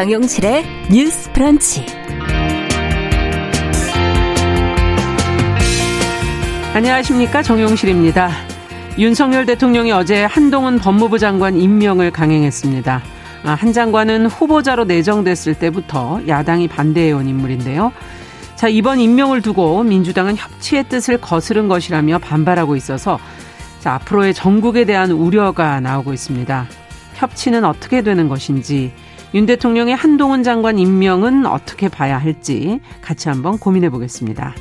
정용실의 뉴스 프런치. 안녕하십니까. 정용실입니다. 윤석열 대통령이 어제 한동훈 법무부 장관 임명을 강행했습니다. 아, 한 장관은 후보자로 내정됐을 때부터 야당이 반대해온 인물인데요. 자, 이번 임명을 두고 민주당은 협치의 뜻을 거스른 것이라며 반발하고 있어서 자, 앞으로의 전국에 대한 우려가 나오고 있습니다. 협치는 어떻게 되는 것인지, 윤 대통령의 한동훈 장관 임명은 어떻게 봐야 할지 같이 한번 고민해 보겠습니다.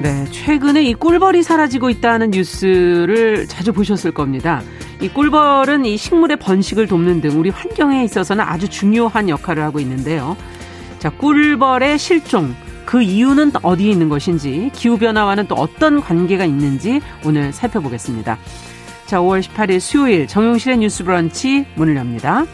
네, 최근에 이 꿀벌이 사라지고 있다는 뉴스를 자주 보셨을 겁니다. 이 꿀벌은 이 식물의 번식을 돕는 등 우리 환경에 있어서는 아주 중요한 역할을 하고 있는데요. 자, 꿀벌의 실종, 그 이유는 어디에 있는 것인지, 기후변화와는 또 어떤 관계가 있는지 오늘 살펴보겠습니다. 자, 5월 18일 수요일 정용실의 뉴스 브런치 문을 엽니다.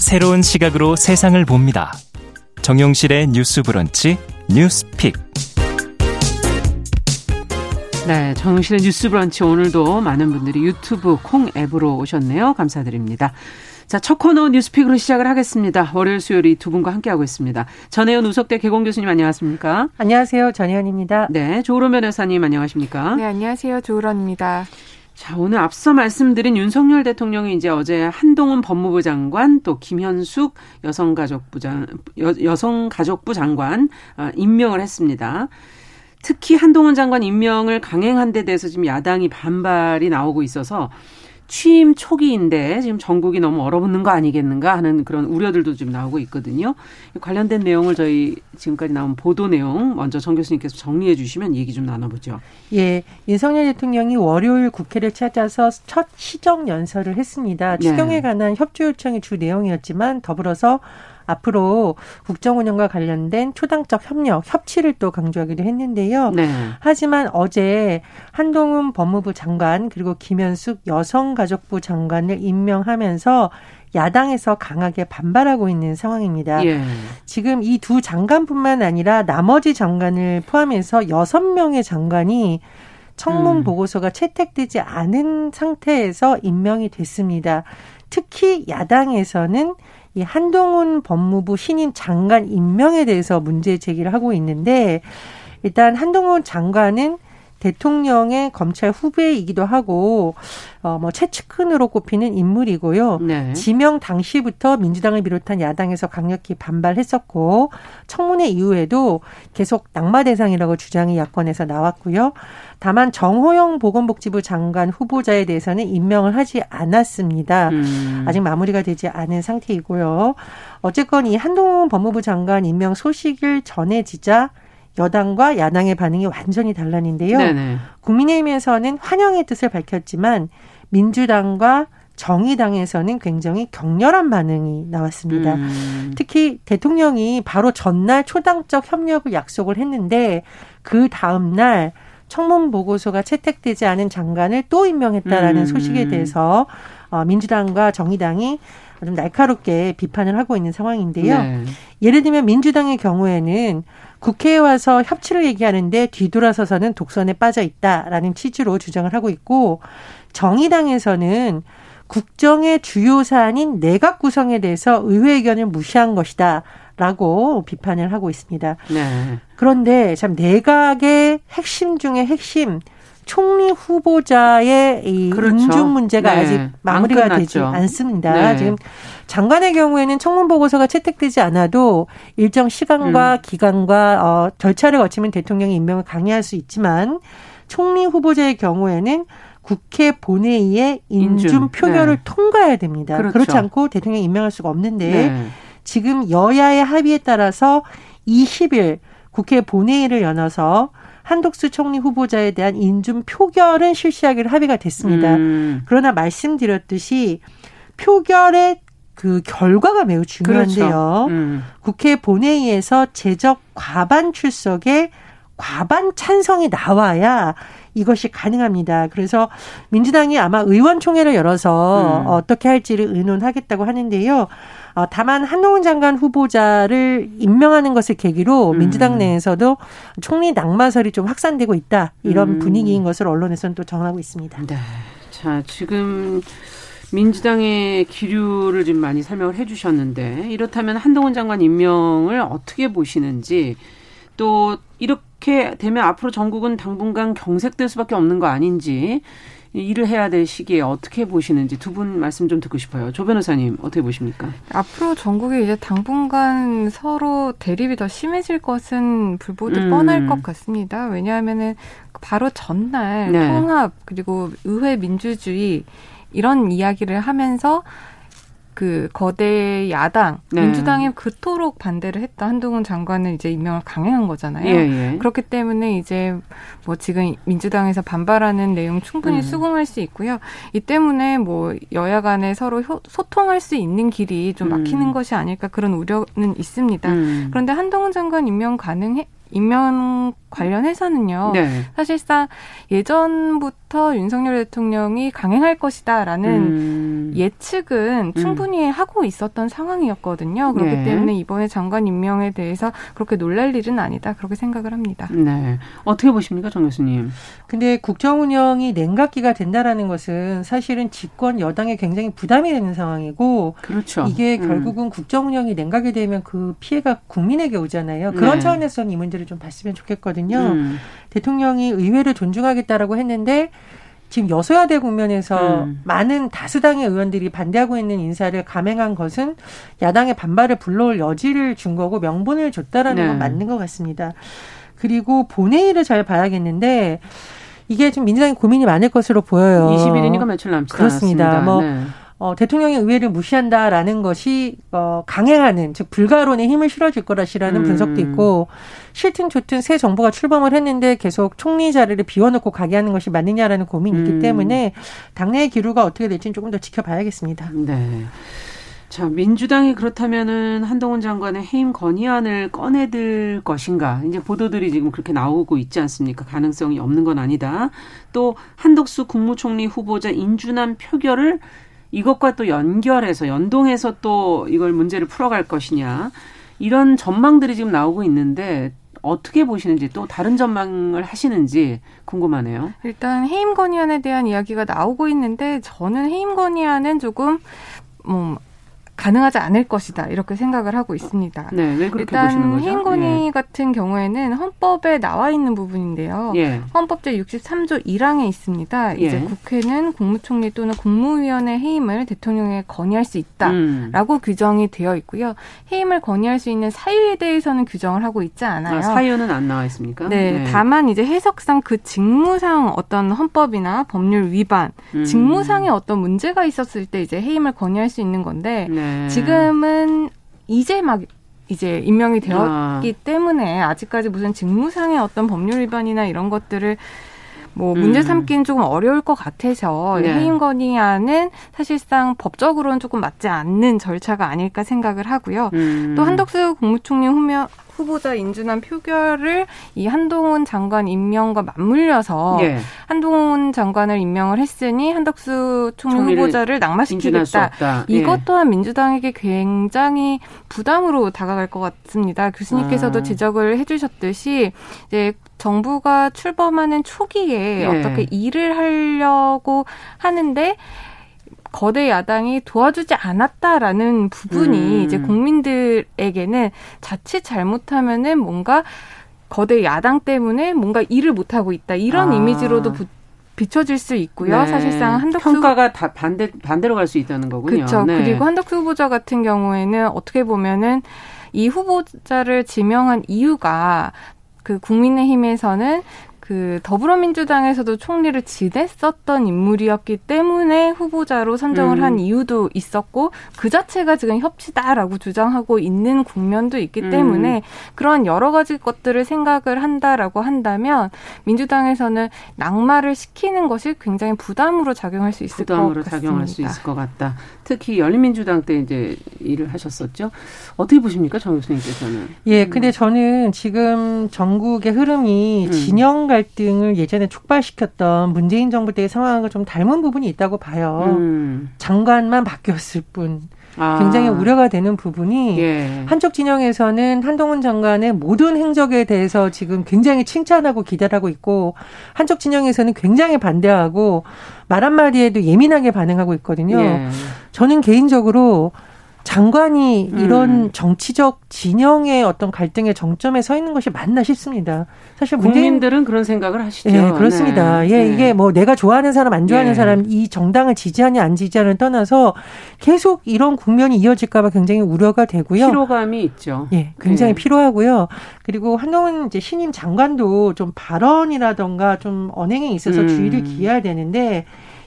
새로운 시각으로 세상을 봅니다. 정용실의 뉴스 브런치 뉴스픽. 네, 정용실의 뉴스 브런치 오늘도 많은 분들이 유튜브 콩 앱으로 오셨네요. 감사드립니다. 자, 첫 코너 뉴스픽으로 시작을 하겠습니다. 월요일 수요일 이 두 분과 함께하고 있습니다. 전혜연 우석대 개공 교수님 안녕하십니까? 안녕하세요. 전혜연입니다. 네, 조으로 변호사님 안녕하십니까? 네, 안녕하세요. 조으론입니다. 자, 오늘 앞서 말씀드린 윤석열 대통령이 이제 어제 한동훈 법무부 장관 또 김현숙 여성가족부 장, 여, 성가족부 장관 어, 임명을 했습니다. 특히 한동훈 장관 임명을 강행한 데 대해서 지금 야당이 반발이 나오고 있어서 취임 초기인데 지금 전국이 너무 얼어붙는 거 아니겠는가 하는 그런 우려들도 지금 나오고 있거든요. 관련된 내용을 저희 지금까지 나온 보도 내용 먼저 정 교수님께서 정리해 주시면 얘기 좀 나눠보죠. 예, 윤석열 대통령이 월요일 국회를 찾아서 첫 시정 연설을 했습니다. 추경에 네. 관한 협조 요청이 주 내용이었지만 더불어서 앞으로 국정 운영과 관련된 초당적 협력, 협치를 또 강조하기도 했는데요. 네. 하지만 어제 한동훈 법무부 장관 그리고 김현숙 여성가족부 장관을 임명하면서 야당에서 강하게 반발하고 있는 상황입니다. 예. 지금 이 두 장관뿐만 아니라 나머지 장관을 포함해서 여섯 명의 장관이 청문 음. 보고서가 채택되지 않은 상태에서 임명이 됐습니다. 특히 야당에서는 이 한동훈 법무부 신임 장관 임명에 대해서 문제 제기를 하고 있는데 일단 한동훈 장관은 대통령의 검찰 후배이기도 하고 어뭐 최측근으로 꼽히는 인물이고요. 네. 지명 당시부터 민주당을 비롯한 야당에서 강력히 반발했었고 청문회 이후에도 계속 낙마 대상이라고 주장이 야권에서 나왔고요. 다만 정호영 보건복지부 장관 후보자에 대해서는 임명을 하지 않았습니다. 음. 아직 마무리가 되지 않은 상태이고요. 어쨌건 이 한동훈 법무부 장관 임명 소식을 전해지자 여당과 야당의 반응이 완전히 달랐는데요. 네네. 국민의힘에서는 환영의 뜻을 밝혔지만 민주당과 정의당에서는 굉장히 격렬한 반응이 나왔습니다. 음. 특히 대통령이 바로 전날 초당적 협력을 약속을 했는데 그 다음 날 청문 보고서가 채택되지 않은 장관을 또 임명했다라는 음. 소식에 대해서 어, 민주당과 정의당이 좀 날카롭게 비판을 하고 있는 상황인데요. 네. 예를 들면 민주당의 경우에는 국회에 와서 협치를 얘기하는데 뒤돌아서서는 독선에 빠져 있다라는 취지로 주장을 하고 있고 정의당에서는 국정의 주요 사안인 내각 구성에 대해서 의회 의견을 무시한 것이다. 라고 비판을 하고 있습니다. 네. 그런데 참 내각의 핵심 중에 핵심 총리 후보자의 이 그렇죠. 인준 문제가 네. 아직 마무리가 되지 않습니다. 네. 지금 장관의 경우에는 청문 보고서가 채택되지 않아도 일정 시간과 음. 기간과 어, 절차를 거치면 대통령이 임명을 강행할 수 있지만 총리 후보자의 경우에는 국회 본회의에 인준, 인준. 표결을 네. 통과해야 됩니다. 그렇죠. 그렇지 않고 대통령이 임명할 수가 없는데 네. 지금 여야의 합의에 따라서 20일 국회 본회의를 열어서 한독수 총리 후보자에 대한 인준 표결은 실시하기로 합의가 됐습니다. 음. 그러나 말씀드렸듯이 표결의 그 결과가 매우 중요한데요. 그렇죠. 음. 국회 본회의에서 제적 과반 출석에 과반 찬성이 나와야 이것이 가능합니다. 그래서 민주당이 아마 의원총회를 열어서 음. 어떻게 할지를 의논하겠다고 하는데요. 어, 다만 한동훈 장관 후보자를 임명하는 것을 계기로 음. 민주당 내에서도 총리 낙마설이 좀 확산되고 있다 이런 음. 분위기인 것을 언론에서는 또 전하고 있습니다. 네. 자 지금 민주당의 기류를 좀 많이 설명을 해주셨는데 이렇다면 한동훈 장관 임명을 어떻게 보시는지 또 이렇게 되면 앞으로 전국은 당분간 경색될 수밖에 없는 거 아닌지 일을 해야 될 시기에 어떻게 보시는지 두 분 말씀 좀 듣고 싶어요. 조 변호사님 어떻게 보십니까? 앞으로 전국에 이제 당분간 서로 대립이 더 심해질 것은 불보듯 음. 뻔할 것 같습니다. 왜냐하면은 바로 전날 네. 통합 그리고 의회 민주주의 이런 이야기를 하면서 그 거대 야당 네. 민주당이 그토록 반대를 했던 한동훈 장관은 이제 임명을 강행한 거잖아요. 예, 예. 그렇기 때문에 이제 뭐 지금 민주당에서 반발하는 내용 충분히 음. 수긍할 수 있고요. 이 때문에 뭐 여야 간에 서로 소통할 수 있는 길이 좀 막히는 음. 것이 아닐까 그런 우려는 있습니다. 음. 그런데 한동훈 장관 임명 가능해 임명 관련해서는요. 네. 사실상 예전부터 윤석열 대통령이 강행할 것이다라는 음. 예측은 음. 충분히 음. 하고 있었던 상황이었거든요. 그렇기 네. 때문에 이번에 장관 임명에 대해서 그렇게 놀랄 일은 아니다. 그렇게 생각을 합니다. 네. 어떻게 보십니까, 정 교수님? 근데 국정 운영이 냉각기가 된다라는 것은 사실은 집권 여당에 굉장히 부담이 되는 상황이고 그렇죠. 이게 음. 결국은 국정 운영이 냉각이 되면 그 피해가 국민에게 오잖아요. 그런 네. 차원에서는 이 문제를 좀 봤으면 좋겠거든요. 음. 대통령이 의회를 존중하겠다라고 했는데 지금 여소야대 국면에서 음. 많은 다수당의 의원들이 반대하고 있는 인사를 감행한 것은 야당의 반발을 불러올 여지를 준 거고 명분을 줬다라는 네. 건 맞는 것 같습니다. 그리고 본회의를 잘 봐야겠는데 이게 좀 민주당이 고민이 많을 것으로 보여요. 20일이니까 며칠 남지 그렇습니다. 않았습니다. 뭐 네. 어, 대통령의 의회를 무시한다라는 것이 어, 강행하는 즉 불가론에 힘을 실어줄 거라시라는 음. 분석도 있고 싫든 좋든 새 정부가 출범을 했는데 계속 총리 자리를 비워놓고 가게 하는 것이 맞느냐라는 고민이 있기 음. 때문에 당내의 기류가 어떻게 될지는 조금 더 지켜봐야겠습니다. 네. 자, 민주당이 그렇다면은 한동훈 장관의 해임 건의안을 꺼내들 것인가? 이제 보도들이 지금 그렇게 나오고 있지 않습니까? 가능성이 없는 건 아니다. 또 한덕수 국무총리 후보자 인준안 표결을 이것과 또 연결해서 연동해서 또 이걸 문제를 풀어갈 것이냐 이런 전망들이 지금 나오고 있는데 어떻게 보시는지 또 다른 전망을 하시는지 궁금하네요. 일단 해임 건의안에 대한 이야기가 나오고 있는데 저는 해임 건의안은 조금 뭐 가능하지 않을 것이다 이렇게 생각을 하고 있습니다. 네, 왜 그렇게 일단 보시는 거죠? 해임건의 예. 같은 경우에는 헌법에 나와 있는 부분인데요. 예. 헌법 제 63조 1항에 있습니다. 예. 이제 국회는 국무총리 또는 국무위원회 해임을 대통령에 건의할 수 있다라고 음. 규정이 되어 있고요. 해임을 건의할 수 있는 사유에 대해서는 규정을 하고 있지 않아요. 아, 사유는 안 나와 있습니까? 네, 네, 다만 이제 해석상 그 직무상 어떤 헌법이나 법률 위반, 음. 직무상의 어떤 문제가 있었을 때 이제 해임을 건의할 수 있는 건데. 네. 네. 지금은 이제 막 이제 임명이 되었기 아. 때문에 아직까지 무슨 직무상의 어떤 법률 위반이나 이런 것들을 뭐 문제 음. 삼기는 조금 어려울 것 같아서 네. 해임 건의안은 사실상 법적으로는 조금 맞지 않는 절차가 아닐까 생각을 하고요. 음. 또 한덕수 국무총리 후면 후보자 인준안 표결을 이 한동훈 장관 임명과 맞물려서 예. 한동훈 장관을 임명을 했으니 한덕수 총리 후보자를 낙마시키겠다. 이것 예. 또한 민주당에게 굉장히 부담으로 다가갈 것 같습니다. 교수님께서도 아. 지적을 해주셨듯이 이제 정부가 출범하는 초기에 예. 어떻게 일을 하려고 하는데 거대 야당이 도와주지 않았다라는 부분이 음. 이제 국민들에게는 자칫 잘못하면은 뭔가 거대 야당 때문에 뭔가 일을 못하고 있다 이런 아. 이미지로도 부, 비춰질 수 있고요. 네. 사실상 한덕수 평가가 다 반대 반대로 갈 수 있다는 거군요. 그렇죠. 네. 그리고 한덕수 후보자 같은 경우에는 어떻게 보면은 이 후보자를 지명한 이유가 그 국민의힘에서는 그 더불어민주당에서도 총리를 지냈었던 인물이었기 때문에 후보자로 선정을 음. 한 이유도 있었고 그 자체가 지금 협치다라고 주장하고 있는 국면도 있기 음. 때문에 그런 여러 가지 것들을 생각을 한다라고 한다면 민주당에서는 낙마를 시키는 것이 굉장히 부담으로 작용할 수 있을 것 같습니다. 부담으로 작용할 수 있을 것 같다. 특히 열린민주당 때 이제 일을 하셨었죠. 어떻게 보십니까, 정 교수님께서는? 예, 근데 저는 지금 전국의 흐름이 음. 진영 갈등을 예전에 촉발시켰던 문재인 정부 때의 상황과 좀 닮은 부분이 있다고 봐요. 음. 장관만 바뀌었을 뿐. 아. 굉장히 우려가 되는 부분이 예. 한쪽 진영에서는 한동훈 장관의 모든 행적에 대해서 지금 굉장히 칭찬하고 기대하고 있고 한쪽 진영에서는 굉장히 반대하고 말 한마디에도 예민하게 반응하고 있거든요. 예. 저는 개인적으로 장관이 이런 음. 정치적 진영의 어떤 갈등의 정점에 서 있는 것이 맞나 싶습니다. 사실 국민들은 그런 생각을 하시죠. 네, 그렇습니다. 네. 예, 네. 이게 뭐 내가 좋아하는 사람 안 좋아하는 네. 사람 이 정당을 지지하냐 안 지지하냐를 떠나서 계속 이런 국면이 이어질까봐 굉장히 우려가 되고요. 피로감이 있죠. 예, 굉장히 네. 피로하고요. 그리고 한동훈 이제 신임 장관도 좀 발언이라던가 좀 언행에 있어서 음. 주의를 기해야 되는데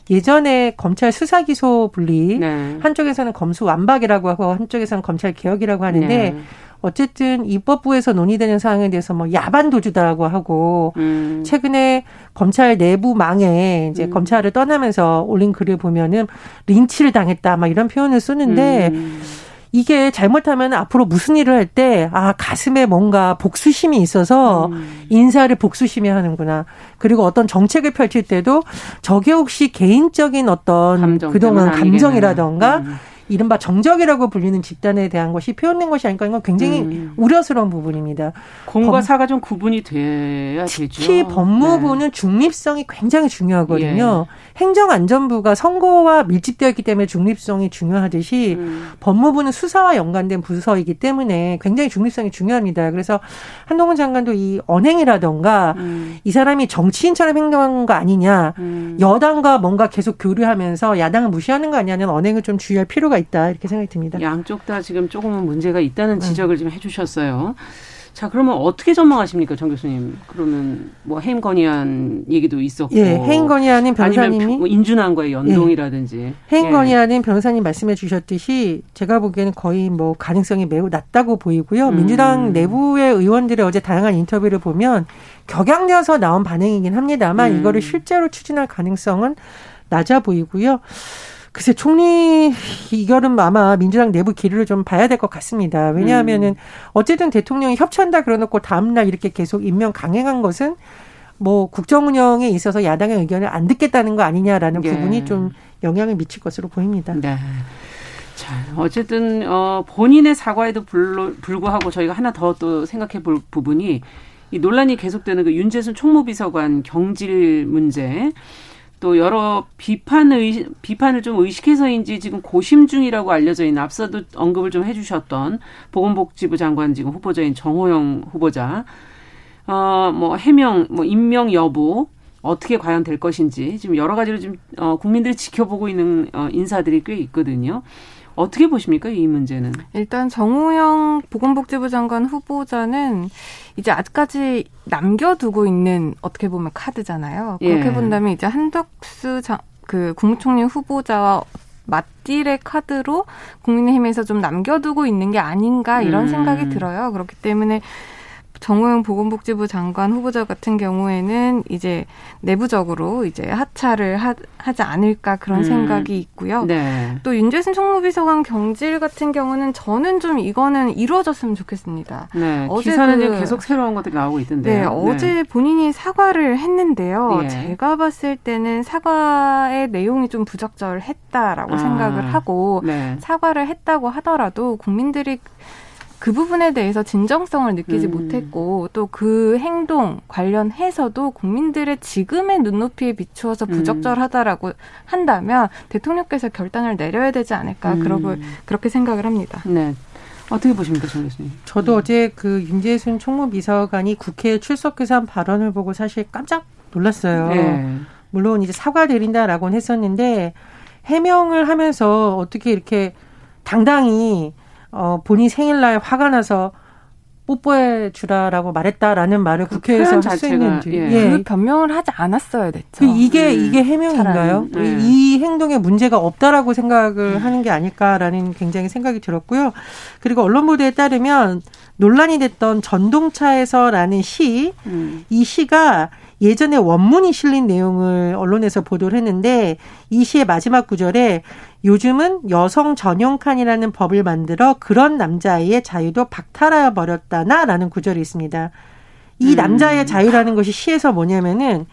예전에 검찰 수사 기소 분리 네. 한쪽에서는 검수 완박이라고 하고 한쪽에서는 검찰 개혁이라고 하는데 네. 어쨌든 입법부에서 논의되는 사항에 대해서 뭐 야반 도주다라고 하고 음. 최근에 검찰 내부 망에 이제 음. 검찰을 떠나면서 올린 글을 보면은 린치를 당했다 막 이런 표현을 쓰는데 음. 이게 잘못하면 앞으로 무슨 일을 할 때, 아, 가슴에 뭔가 복수심이 있어서 음. 인사를 복수심이 하는구나. 그리고 어떤 정책을 펼칠 때도 저게 혹시 개인적인 어떤 감정 그동안 감정이라던가 음. 이른바 정적이라고 불리는 집단에 대한 것이 표현된 것이 아닐까 이건 굉장히 음. 우려스러운 부분입니다. 공과 법, 사가 좀 구분이 돼야 특히 되죠. 특히 법무부는 네. 중립성이 굉장히 중요하거든요. 예. 행정안전부가 선거와 밀집되어 있기 때문에 중립성이 중요하듯이 음. 법무부는 수사와 연관된 부서이기 때문에 굉장히 중립성이 중요합니다. 그래서 한동훈 장관도 이 언행이라던가 음. 이 사람이 정치인처럼 행동한 거 아니냐, 음. 여당과 뭔가 계속 교류하면서 야당을 무시하는 거 아니냐는 언행을 좀 주의할 필요가 있다 이렇게 생각이 듭니다. 양쪽 다 지금 조금은 문제가 있다는 네. 지적을 좀 해주셨어요. 자, 그러면 어떻게 전망하십니까, 정 교수님? 그러면 뭐 해임 건의안 얘기도 있었고, 예, 해임 건의안은 변호사님이 아니면 뭐 인준안과의 연동이라든지 예, 해임 예. 건의안은 변호사님 말씀해 주셨듯이 제가 보기에는 거의 뭐 가능성이 매우 낮다고 보이고요. 음. 민주당 내부의 의원들의 어제 다양한 인터뷰를 보면 격양되어서 나온 반응이긴 합니다만 음. 이거를 실제로 추진할 가능성은 낮아 보이고요. 글쎄 총리 이결은 아마 민주당 내부 기류를 좀 봐야 될 것 같습니다. 왜냐하면은 음. 어쨌든 대통령이 협치한다 그러놓고 다음날 이렇게 계속 임명 강행한 것은 뭐 국정 운영에 있어서 야당의 의견을 안 듣겠다는 거 아니냐라는 예. 부분이 좀 영향을 미칠 것으로 보입니다. 네. 자, 어쨌든 어 본인의 사과에도 불로, 불구하고 저희가 하나 더 또 생각해 볼 부분이 이 논란이 계속되는 그 윤재순 총무비서관 경질 문제. 또 여러 비판 의 비판을 좀 의식해서인지 지금 고심 중이라고 알려져 있는 앞서도 언급을 좀 해주셨던 보건복지부 장관 지금 후보자인 정호영 후보자 어뭐 해명 뭐 임명 여부 어떻게 과연 될 것인지 지금 여러 가지로 지금 어 국민들이 지켜보고 있는 어 인사들이 꽤 있거든요. 어떻게 보십니까 이 문제는? 일단 정우영 보건복지부 장관 후보자는 이제 아직까지 남겨두고 있는 어떻게 보면 카드잖아요. 그렇게 예. 본다면 이제 한덕수 장, 그 국무총리 후보자와 맞딜의 카드로 국민의힘에서 좀 남겨두고 있는 게 아닌가 이런 음. 생각이 들어요. 그렇기 때문에 정호영 보건복지부 장관 후보자 같은 경우에는 이제 내부적으로 이제 하차를 하, 지 않을까 그런 음. 생각이 있고요. 네. 또 윤재순 총무비서관 경질 같은 경우는 저는 좀 이거는 이루어졌으면 좋겠습니다. 네. 어제 기사는 그, 계속 새로운 것들이 나오고 있던데요. 네, 네. 어제 본인이 사과를 했는데요. 예. 제가 봤을 때는 사과의 내용이 좀 부적절했다라고 아. 생각을 하고 네. 사과를 했다고 하더라도 국민들이 그 부분에 대해서 진정성을 느끼지 음. 못했고 또 그 행동 관련해서도 국민들의 지금의 눈높이에 비추어서 음. 부적절하다라고 한다면 대통령께서 결단을 내려야 되지 않을까 음. 그러고 그렇게 생각을 합니다. 네. 어떻게 보십니까, 정 교수님? 저도 음. 어제 그 윤재순 총무비서관이 국회에 출석해서 한 발언을 보고 사실 깜짝 놀랐어요. 네. 물론 이제 사과드린다라고는 했었는데 해명을 하면서 어떻게 이렇게 당당히 어, 본인 생일날 화가 나서 뽀뽀해 주라라고 말했다라는 말을 그 국회에서 할 수 있는지 예. 예. 그 변명을 하지 않았어야 됐죠. 그 이게 음. 이게 해명인가요? 네. 이 행동에 문제가 없다라고 생각을 음. 하는 게 아닐까라는 굉장히 생각이 들었고요. 그리고 언론 보도에 따르면 논란이 됐던 전동차에서라는 시, 음. 이 시가 예전에 원문이 실린 내용을 언론에서 보도를 했는데 이 시의 마지막 구절에 요즘은 여성 전용 칸이라는 법을 만들어 그런 남자아이의 자유도 박탈하여 버렸다나라는 구절이 있습니다. 이 음. 남자의 자유라는 것이 시에서 뭐냐면은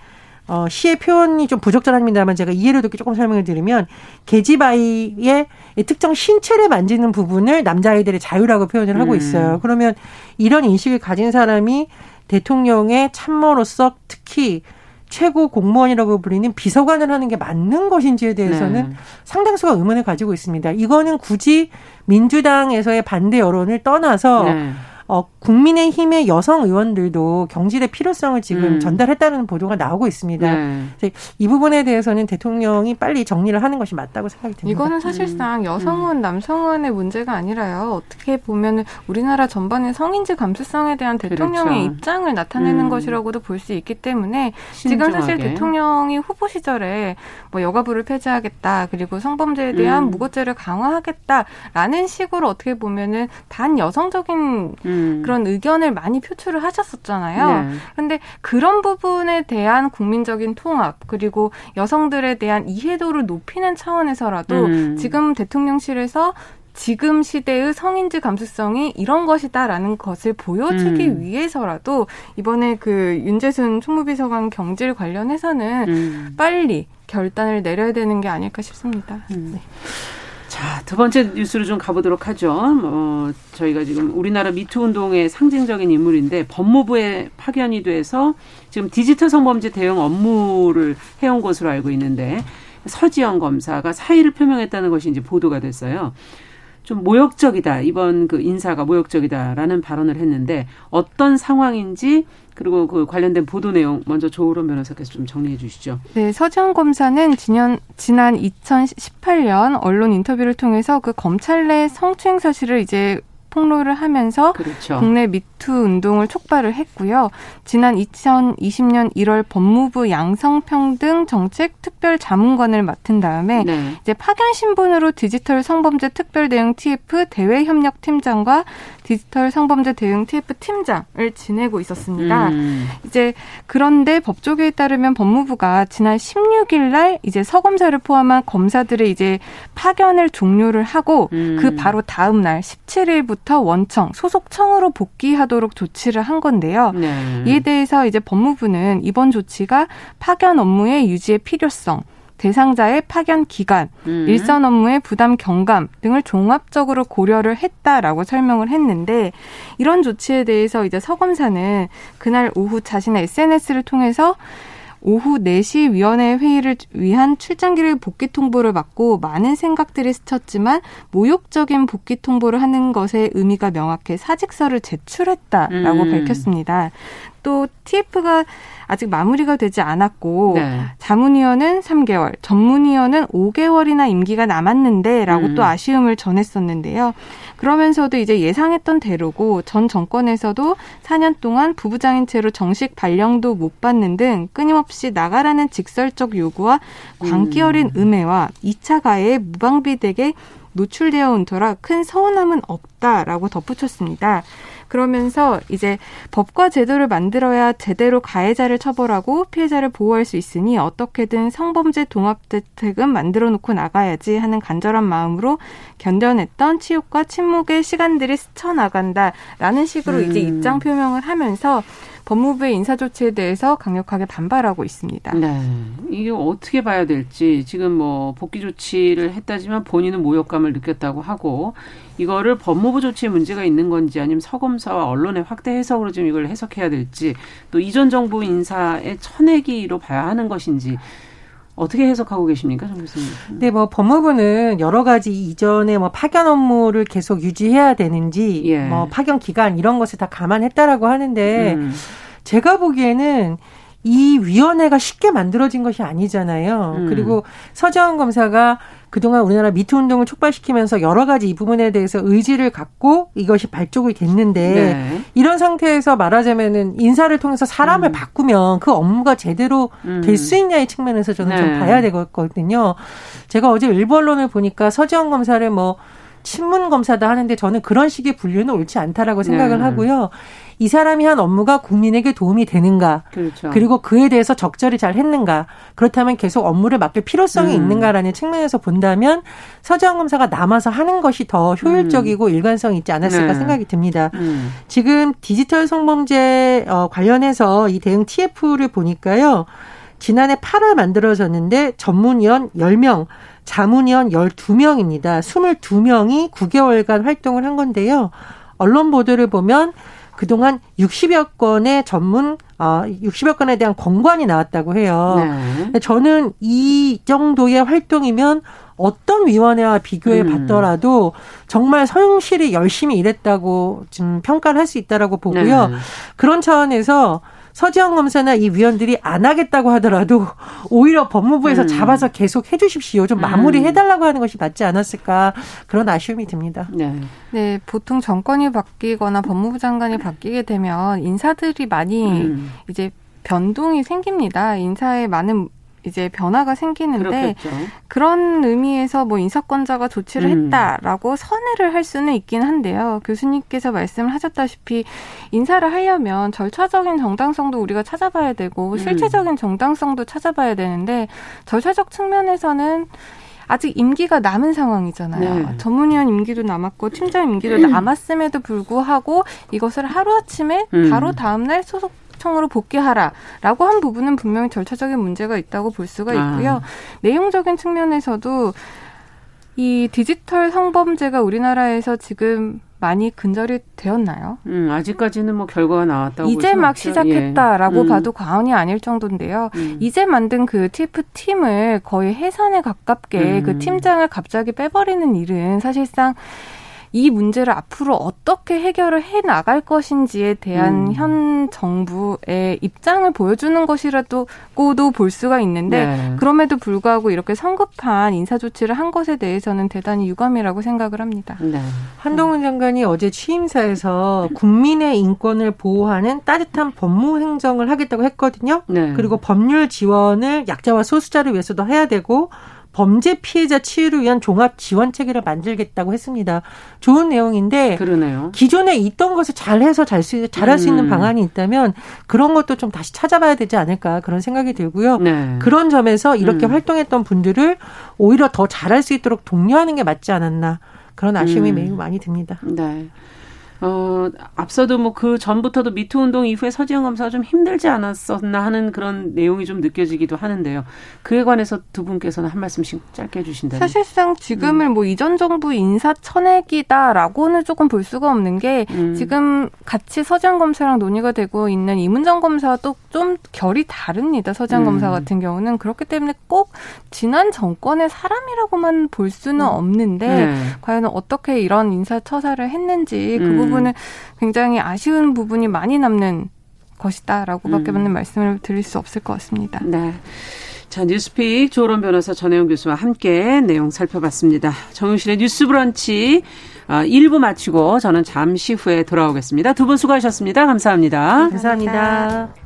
어, 시의 표현이 좀 부적절합니다만 제가 이해를 돕게 조금 설명을 드리면 계집아이의 특정 신체를 만지는 부분을 남자아이들의 자유라고 표현을 하고 음. 있어요. 그러면 이런 인식을 가진 사람이 대통령의 참모로서 특히 최고 공무원이라고 불리는 비서관을 하는 게 맞는 것인지에 대해서는 네. 상당수가 의문을 가지고 있습니다. 이거는 굳이 민주당에서의 반대 여론을 떠나서 네. 어, 국민의힘의 여성 의원들도 경질의 필요성을 지금 음. 전달했다는 보도가 나오고 있습니다. 네. 이 부분에 대해서는 대통령이 빨리 정리를 하는 것이 맞다고 생각이 듭니다. 이거는 사실상 음. 여성은 음. 남성은의 문제가 아니라요. 어떻게 보면 우리나라 전반의 성인지 감수성에 대한 대통령의 그렇죠. 입장을 나타내는 음. 것이라고도 볼 수 있기 때문에 신중하게. 지금 사실 대통령이 후보 시절에 뭐 여가부를 폐지하겠다 그리고 성범죄에 대한 음. 무고죄를 강화하겠다라는 식으로 어떻게 보면은 반 여성적인 음. 음. 그런 의견을 많이 표출을 하셨었잖아요. 네. 그런데 그런 부분에 대한 국민적인 통합 그리고 여성들에 대한 이해도를 높이는 차원에서라도 음. 지금 대통령실에서 지금 시대의 성인지 감수성이 이런 것이다라는 것을 보여주기 음. 위해서라도 이번에 그 윤재순 총무비서관 경질 관련해서는 음. 빨리 결단을 내려야 되는 게 아닐까 싶습니다. 음. 네. 자, 두 번째 뉴스로 좀 가보도록 하죠. 어, 저희가 지금 우리나라 미투 운동의 상징적인 인물인데 법무부에 파견이 돼서 지금 디지털 성범죄 대응 업무를 해온 것으로 알고 있는데 서지영 검사가 사의를 표명했다는 것이 이제 보도가 됐어요. 좀 모욕적이다. 이번 그 인사가 모욕적이다라는 발언을 했는데 어떤 상황인지 그리고 그 관련된 보도 내용 먼저 조으론 변호사께서 좀 정리해 주시죠. 네, 서지영 검사는 지난 지난 2018년 언론 인터뷰를 통해서 그 검찰 내 성추행 사실을 이제 폭로를 하면서 그렇죠. 국내 미투 운동을 촉발을 했고요. 지난 2020년 1월 법무부 양성평등 정책 특별 자문관을 맡은 다음에 네. 이제 파견 신분으로 디지털 성범죄 특별 대응 TF 대외 협력 팀장과 디지털 성범죄 대응 TF 팀장을 지내고 있었습니다. 음. 이제 그런데 법조계에 따르면 법무부가 지난 16일 날 이제 서 검사를 포함한 검사들의 이제 파견을 종료를 하고 음. 그 바로 다음 날 17일부터 원청 소속 청으로 복귀하도록 조치를 한 건데요. 네. 이에 대해서 이제 법무부는 이번 조치가 파견 업무의 유지의 필요성 대상자의 파견 기간, 음. 일선 업무의 부담 경감 등을 종합적으로 고려를 했다라고 설명을 했는데 이런 조치에 대해서 이제 서 검사는 그날 오후 자신의 SNS를 통해서 오후 4시 위원회 회의를 위한 출장기를 복귀 통보를 받고 많은 생각들이 스쳤지만 모욕적인 복귀 통보를 하는 것에 의미가 명확해 사직서를 제출했다라고 음. 밝혔습니다. 또 TF가 아직 마무리가 되지 않았고 네. 자문위원은 3개월, 전문위원은 5개월이나 임기가 남았는데라고 음. 또 아쉬움을 전했었는데요. 그러면서도 이제 예상했던 대로고 전 정권에서도 4년 동안 부부장인 채로 정식 발령도 못 받는 등 끊임없이 나가라는 직설적 요구와 광기 어린 음. 음해와 2차 가해에 무방비되게 노출되어 온 터라 큰 서운함은 없다라고 덧붙였습니다. 그러면서 이제 법과 제도를 만들어야 제대로 가해자를 처벌하고 피해자를 보호할 수 있으니 어떻게든 성범죄 동합대책은 만들어 놓고 나가야지 하는 간절한 마음으로 견뎌냈던 치욕과 침묵의 시간들이 스쳐나간다라는 식으로 음. 이제 입장 표명을 하면서 법무부의 인사 조치에 대해서 강력하게 반발하고 있습니다. 네. 이게 어떻게 봐야 될지 지금 뭐 복귀 조치를 했다지만 본인은 모욕감을 느꼈다고 하고 이거를 법무부 조치에 문제가 있는 건지 아니면 서검 사와 언론의 확대 해석으로 좀 이걸 해석해야 될지 또 이전 정부 인사의 천내기로 봐야 하는 것인지 어떻게 해석하고 계십니까, 정 교수님? 네, 뭐 법무부는 여러 가지 이전에 뭐 파견 업무를 계속 유지해야 되는지, 예. 뭐 파견 기간 이런 것을 다 감안했다라고 하는데 음. 제가 보기에는 이 위원회가 쉽게 만들어진 것이 아니잖아요. 음. 그리고 서재원 검사가 그동안 우리나라 미투 운동을 촉발시키면서 여러 가지 이 부분에 대해서 의지를 갖고 이것이 발족이 됐는데 네. 이런 상태에서 말하자면은 인사를 통해서 사람을 음. 바꾸면 그 업무가 제대로 음. 될수 있냐의 측면에서 저는 네. 좀 봐야 되거든요. 제가 어제 일부 언론을 보니까 서지원 검사를 뭐 친문 검사다 하는데 저는 그런 식의 분류는 옳지 않다라고 생각을 네. 하고요. 이 사람이 한 업무가 국민에게 도움이 되는가, 그렇죠. 그리고 그에 대해서 적절히 잘 했는가, 그렇다면 계속 업무를 맡길 필요성이 음. 있는가라는 측면에서 본다면 서지원 검사가 남아서 하는 것이 더 효율적이고 음. 일관성이 있지 않았을까 네. 생각이 듭니다. 음. 지금 디지털 성범죄 어, 관련해서 이 대응 TF를 보니까요. 지난해 8월 만들어졌는데 전문위원 10명, 자문위원 12명입니다. 22명이 9개월간 활동을 한 건데요. 언론 보도를 보면 그동안 60여 건의 전문 어 60여 건에 대한 권관이 나왔다고 해요. 네. 저는 이 정도의 활동이면 어떤 위원회와 비교해 음. 봤더라도 정말 서용실이 열심히 일했다고 좀 평가를 할 수 있다라고 보고요. 네. 그런 차원에서 서지영 검사나 이 위원들이 안 하겠다고 하더라도 오히려 법무부에서 음. 잡아서 계속 해주십시오. 좀 마무리 음. 해달라고 하는 것이 맞지 않았을까 그런 아쉬움이 듭니다. 네. 네, 보통 정권이 바뀌거나 법무부 장관이 바뀌게 되면 인사들이 많이 음. 이제 변동이 생깁니다. 인사에 많은 이제 변화가 생기는데 그렇겠죠. 그런 의미에서 뭐 인사권자가 조치를 음. 했다라고 선회를 할 수는 있긴 한데요. 교수님께서 말씀을 하셨다시피 인사를 하려면 절차적인 정당성도 우리가 찾아봐야 되고 음. 실체적인 정당성도 찾아봐야 되는데 절차적 측면에서는 아직 임기가 남은 상황이잖아요. 네. 전문위원 임기도 남았고 팀장 임기도 음. 남았음에도 불구하고 이것을 하루아침에 음. 바로 다음날 소속 청으로 복귀하라라고 한 부분은 분명히 절차적인 문제가 있다고 볼 수가 아. 있고요. 아. 내용적인 측면에서도 이 디지털 성범죄가 우리나라에서 지금 많이 근절이 되었나요? 음, 아직까지는 뭐 결과가 나왔다고 이제 막 시작했다라고 예. 음. 봐도 과언이 아닐 정도인데요. 음. 이제 만든 그 TF 팀을 거의 해산에 가깝게 그 음. 팀장을 갑자기 빼버리는 일은 사실상 이 문제를 앞으로 어떻게 해결을 해 나갈 것인지에 대한 음. 현 정부의 입장을 보여주는 것이라도고도 볼 수가 있는데 네. 그럼에도 불구하고 이렇게 성급한 인사 조치를 한 것에 대해서는 대단히 유감이라고 생각을 합니다. 네. 한동훈 장관이 어제 취임사에서 국민의 인권을 보호하는 따뜻한 법무 행정을 하겠다고 했거든요. 네. 그리고 법률 지원을 약자와 소수자를 위해서도 해야 되고 범죄 피해자 치유를 위한 종합 지원 체계를 만들겠다고 했습니다. 좋은 내용인데 그러네요. 기존에 있던 것을 잘해서 잘 수, 잘할 수 있는 음. 방안이 있다면 그런 것도 좀 다시 찾아봐야 되지 않을까 그런 생각이 들고요. 네. 그런 점에서 이렇게 음. 활동했던 분들을 오히려 더 잘할 수 있도록 독려하는 게 맞지 않았나 그런 아쉬움이 음. 매우 많이 듭니다. 네. 어, 앞서도 뭐 그 전부터도 미투 운동 이후에 서지영 검사가 좀 힘들지 않았었나 하는 그런 내용이 좀 느껴지기도 하는데요. 그에 관해서 두 분께서는 한 말씀씩 짧게 해주신다면. 사실상 지금은 음. 뭐 이전 정부 인사 천액이다라고는 조금 볼 수가 없는 게 음. 지금 같이 서지영 검사랑 논의가 되고 있는 이문정 검사와 또좀 결이 다릅니다. 서지영 음. 검사 같은 경우는 그렇기 때문에 꼭 지난 정권의 사람이라고만 볼 수는 음. 없는데 네. 과연 어떻게 이런 인사 처사를 했는지 그 음. 부분은 굉장히 아쉬운 부분이 많이 남는 것이다라고밖에 음. 말씀을 드릴 수 없을 것 같습니다. 네. 자, 뉴스픽 조론 변호사 전혜영 교수와 함께 내용 살펴봤습니다. 정용실의 뉴스 브런치 1부 어, 마치고 저는 잠시 후에 돌아오겠습니다. 두 분 수고하셨습니다. 감사합니다. 감사합니다. 감사합니다.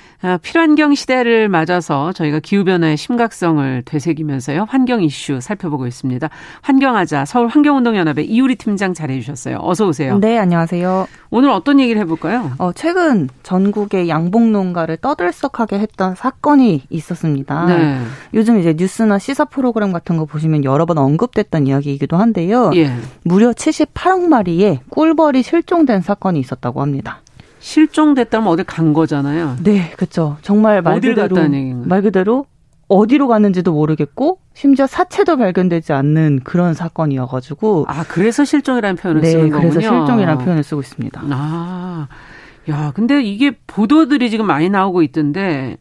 아, 필환경 시대를 맞아서 저희가 기후변화의 심각성을 되새기면서요. 환경 이슈 살펴보고 있습니다. 환경하자 서울 환경운동연합의 이우리 팀장 잘해주셨어요. 어서 오세요. 네, 안녕하세요. 오늘 어떤 얘기를 해볼까요? 어, 최근 전국의 양봉 농가를 떠들썩하게 했던 사건이 있었습니다. 네. 요즘 이제 뉴스나 시사 프로그램 같은 거 보시면 여러 번 언급됐던 이야기이기도 한데요. 예. 무려 78억 마리의 꿀벌이 실종된 사건이 있었다고 합니다. 실종됐다면 어디 간 거잖아요. 네, 그렇죠. 정말 말 그대로 말 그대로 어디로 갔는지도 모르겠고 심지어 사체도 발견되지 않는 그런 사건이어가지고 아 그래서 실종이라는 표현을 네, 쓰는 거군요. 그래서 실종이라는 표현을 쓰고 있습니다. 아, 야, 근데 이게 보도들이 지금 많이 나오고 있던데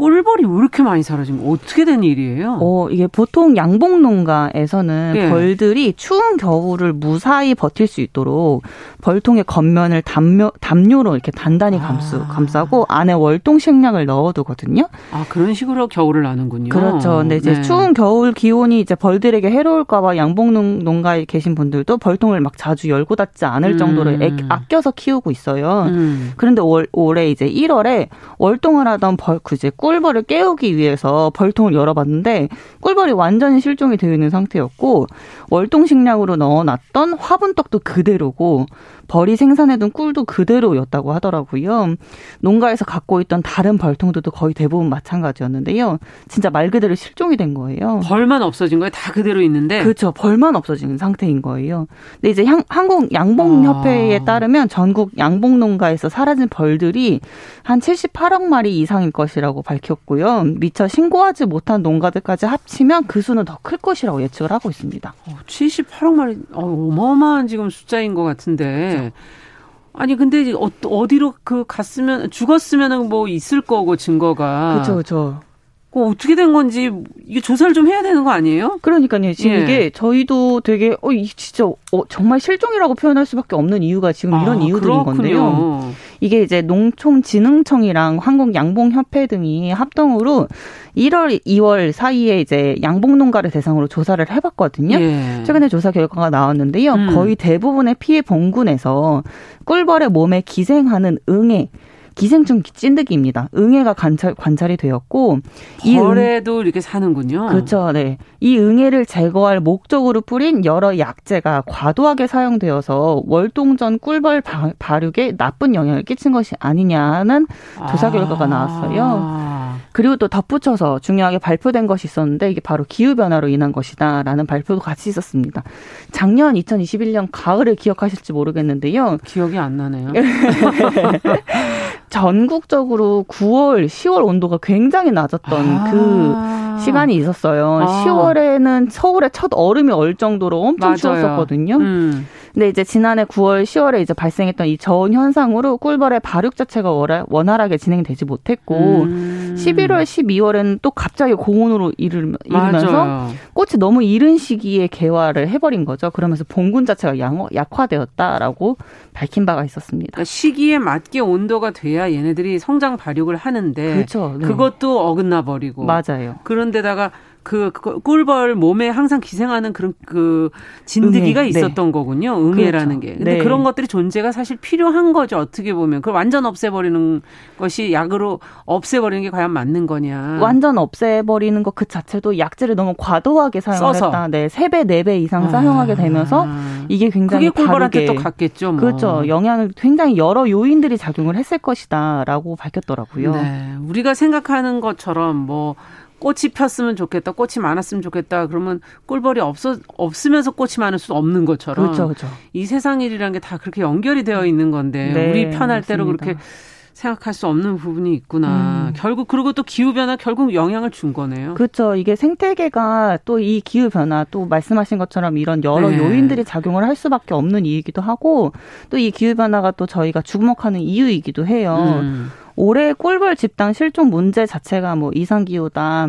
꿀벌이 왜 이렇게 많이 사라진 거 어떻게 된 일이에요? 어, 이게 보통 양봉 농가에서는 예. 벌들이 추운 겨울을 무사히 버틸 수 있도록 벌통의 겉면을 담요, 담요로 이렇게 단단히 감수, 아. 감싸고 안에 월동 식량을 넣어두거든요. 아, 그런 식으로 겨울을 나는군요. 그렇죠. 근데 이제 네. 추운 겨울 기온이 이제 벌들에게 해로울까봐 양봉 농가에 계신 분들도 벌통을 막 자주 열고 닫지 않을 정도로 음. 아껴서 키우고 있어요. 음. 그런데 올, 올해 이제 1월에 월동을 하던 벌, 그제 꿀 꿀벌을 깨우기 위해서 벌통을 열어봤는데 꿀벌이 완전히 실종이 되어 있는 상태였고 월동 식량으로 넣어놨던 화분떡도 그대로고 벌이 생산해둔 꿀도 그대로였다고 하더라고요. 농가에서 갖고 있던 다른 벌통들도 거의 대부분 마찬가지였는데요. 진짜 말 그대로 실종이 된 거예요. 벌만 없어진 거예요? 다 그대로 있는데? 그렇죠. 벌만 없어진 상태인 거예요. 근데 이제 한국 양봉협회에 아. 따르면 전국 양봉 농가에서 사라진 벌들이 한 78억 마리 이상일 것이라고 밝혔고요. 미처 신고하지 못한 농가들까지 합치면 그 수는 더 클 것이라고 예측을 하고 있습니다. 78억 마리 어, 어마어마한 지금 숫자인 것 같은데 네. 아니 근데 어, 어디로 그 갔으면 죽었으면은 뭐 있을 거고 증거가 그렇죠 그렇죠. 그 어떻게 된 건지 이게 조사를 좀 해야 되는 거 아니에요? 그러니까요. 지금 예. 이게 저희도 되게 어 진짜 어, 정말 실종이라고 표현할 수밖에 없는 이유가 지금 아, 이런 이유들인 그렇군요. 건데요. 이게 이제 농촌진흥청이랑 한국양봉협회 등이 합동으로 1월, 2월 사이에 이제 양봉 농가를 대상으로 조사를 해봤거든요. 예. 최근에 조사 결과가 나왔는데요. 음. 거의 대부분의 피해 본군에서 꿀벌의 몸에 기생하는 응애 기생충 찐득이입니다. 응애가 관찰, 관찰이 되었고 이 벌에도 응... 이렇게 사는군요. 그렇죠. 네. 이 응애를 제거할 목적으로 뿌린 여러 약재가 과도하게 사용되어서 월동전 꿀벌 발육에 나쁜 영향을 끼친 것이 아니냐는 조사 결과가 나왔어요. 아. 그리고 또 덧붙여서 중요하게 발표된 것이 있었는데 이게 바로 기후 변화로 인한 것이다라는 발표도 같이 있었습니다. 작년 2021년 가을을 기억하실지 모르겠는데요. 기억이 안 나네요. 전국적으로 9월, 10월 온도가 굉장히 낮았던 아. 그 시간이 있었어요. 아. 10월에는 서울에 첫 얼음이 얼 정도로 엄청 맞아요. 추웠었거든요. 음. 근데 이제 지난해 9월, 10월에 이제 발생했던 이 저온 현상으로 꿀벌의 발육 자체가 원활하게 진행되지 못했고 음. 11월, 12월에는 또 갑자기 고온으로 이르, 이르면서 꽃이 너무 이른 시기에 개화를 해버린 거죠. 그러면서 봉군 자체가 양, 약화되었다라고 밝힌 바가 있었습니다. 그러니까 시기에 맞게 온도가 돼야 얘네들이 성장 발육을 하는데 그렇죠. 네. 그것도 어긋나 버리고 맞아요. 그런 데다가 그, 그 꿀벌 몸에 항상 기생하는 그런 그 진드기가 응애. 네. 있었던 네. 거군요. 응애라는 그렇죠. 게. 근데 네. 그런 것들이 존재가 사실 필요한 거죠. 어떻게 보면. 그걸 완전 없애버리는 것이 약으로 없애버리는 게 과연 맞는 거냐. 완전 없애버리는 것 그 자체도 약재를 너무 과도하게 사용했다. 네. 3배, 4배 이상 아. 사용하게 되면서 이게 굉장히 그게 꿀벌한테 또 갔겠죠. 뭐. 그렇죠. 영향을 굉장히 여러 요인들이 작용을 했을 것이다라고 밝혔더라고요. 네. 우리가 생각하는 것처럼 뭐 꽃이 폈으면 좋겠다, 꽃이 많았으면 좋겠다. 그러면 꿀벌이 없어 없으면서 꽃이 많을 수 없는 것처럼 그렇죠, 그렇죠. 이 세상 일이라는 게 다 그렇게 연결이 되어 있는 건데 네, 우리 편할 맞습니다. 대로 그렇게 생각할 수 없는 부분이 있구나. 음. 결국 그리고 또 기후 변화 결국 영향을 준 거네요. 그렇죠. 이게 생태계가 또 이 기후 변화 또 말씀하신 것처럼 이런 여러 네. 요인들이 작용을 할 수밖에 없는 이유이기도 하고 또 이 기후 변화가 또 저희가 주목하는 이유이기도 해요. 음. 올해 꿀벌 집단 실종 문제 자체가 뭐 이상기후다,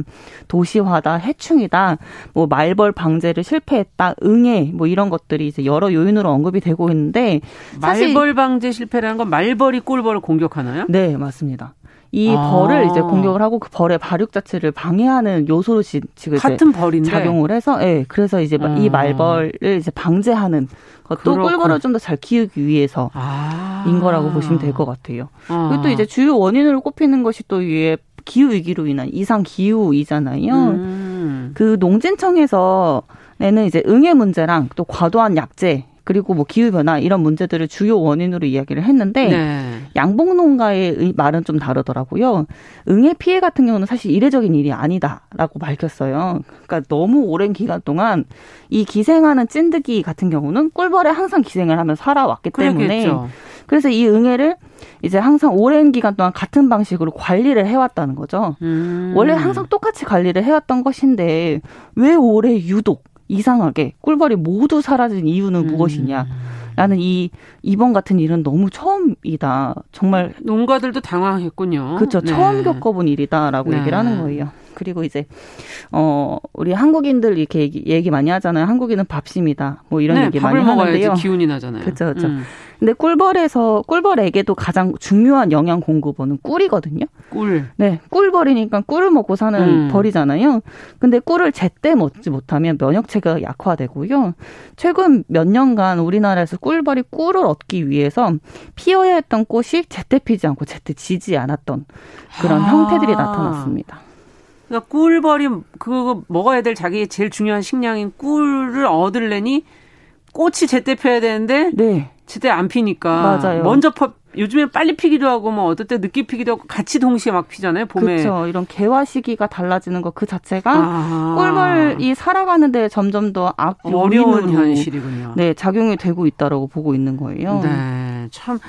도시화다, 해충이다, 뭐 말벌 방제를 실패했다, 응애 뭐 이런 것들이 이제 여러 요인으로 언급이 되고 있는데 말벌 방제 실패라는 건 말벌이 꿀벌을 공격하나요? 네, 맞습니다. 이 아. 벌을 이제 공격을 하고 그 벌의 발육 자체를 방해하는 요소로 지금 같은 벌인데 작용을 해서 예 네, 그래서 이제 아. 이 말벌을 이제 방제하는 것도 꿀벌을 좀 더 잘 키우기 위해서인 아. 거라고 보시면 될 것 같아요. 아. 그리고 또 이제 주요 원인으로 꼽히는 것이 또 위에 기후 위기로 인한 이상 기후이잖아요. 음. 그 농진청에서 내는 이제 응애 문제랑 또 과도한 약재 그리고 뭐 기후 변화 이런 문제들을 주요 원인으로 이야기를 했는데 네. 양봉 농가의 말은 좀 다르더라고요. 응애 피해 같은 경우는 사실 이례적인 일이 아니다라고 밝혔어요. 그러니까 너무 오랜 기간 동안 이 기생하는 찐득이 같은 경우는 꿀벌에 항상 기생을 하면 살아왔기 때문에 그러겠죠. 그래서 이 응애를 이제 항상 오랜 기간 동안 같은 방식으로 관리를 해왔다는 거죠. 음. 원래 항상 똑같이 관리를 해왔던 것인데 왜 올해 유독 이상하게 꿀벌이 모두 사라진 이유는 음. 무엇이냐. 라는 이 이번 같은 일은 너무 처음이다. 정말 농가들도 당황했군요. 그렇죠. 네. 처음 겪어본 일이다라고 네. 얘기를 하는 거예요. 그리고 이제 어 우리 한국인들 이렇게 얘기, 얘기 많이 하잖아요. 한국인은 밥심이다. 뭐 이런 네, 얘기 많이 하는데요. 기운이 나잖아요. 그렇죠, 그렇죠. 음. 근데 꿀벌에서 꿀벌에게도 가장 중요한 영양 공급원은 꿀이거든요. 꿀. 네, 꿀벌이니까 꿀을 먹고 사는 음. 벌이잖아요. 근데 꿀을 제때 먹지 못하면 면역체가 약화되고요. 최근 몇 년간 우리나라에서 꿀벌이 꿀을 얻기 위해서 피어야 했던 꽃이 제때 피지 않고 제때 지지 않았던 그런 아. 형태들이 나타났습니다. 그러니까 꿀벌이 그거 먹어야 될 자기의 제일 중요한 식량인 꿀을 얻으려니 꽃이 제때 펴야 되는데 네. 제때 안 피니까 맞아요. 먼저 퍼, 요즘에 빨리 피기도 하고 뭐 어떨 때 늦게 피기도 하고 같이 동시에 막 피잖아요 봄에 그렇죠 이런 개화 시기가 달라지는 거그 자체가 아. 꿀벌이 살아가는데 점점 더 악, 어려운 현실이군요. 네 작용이 되고 있다라고 보고 있는 거예요. 네참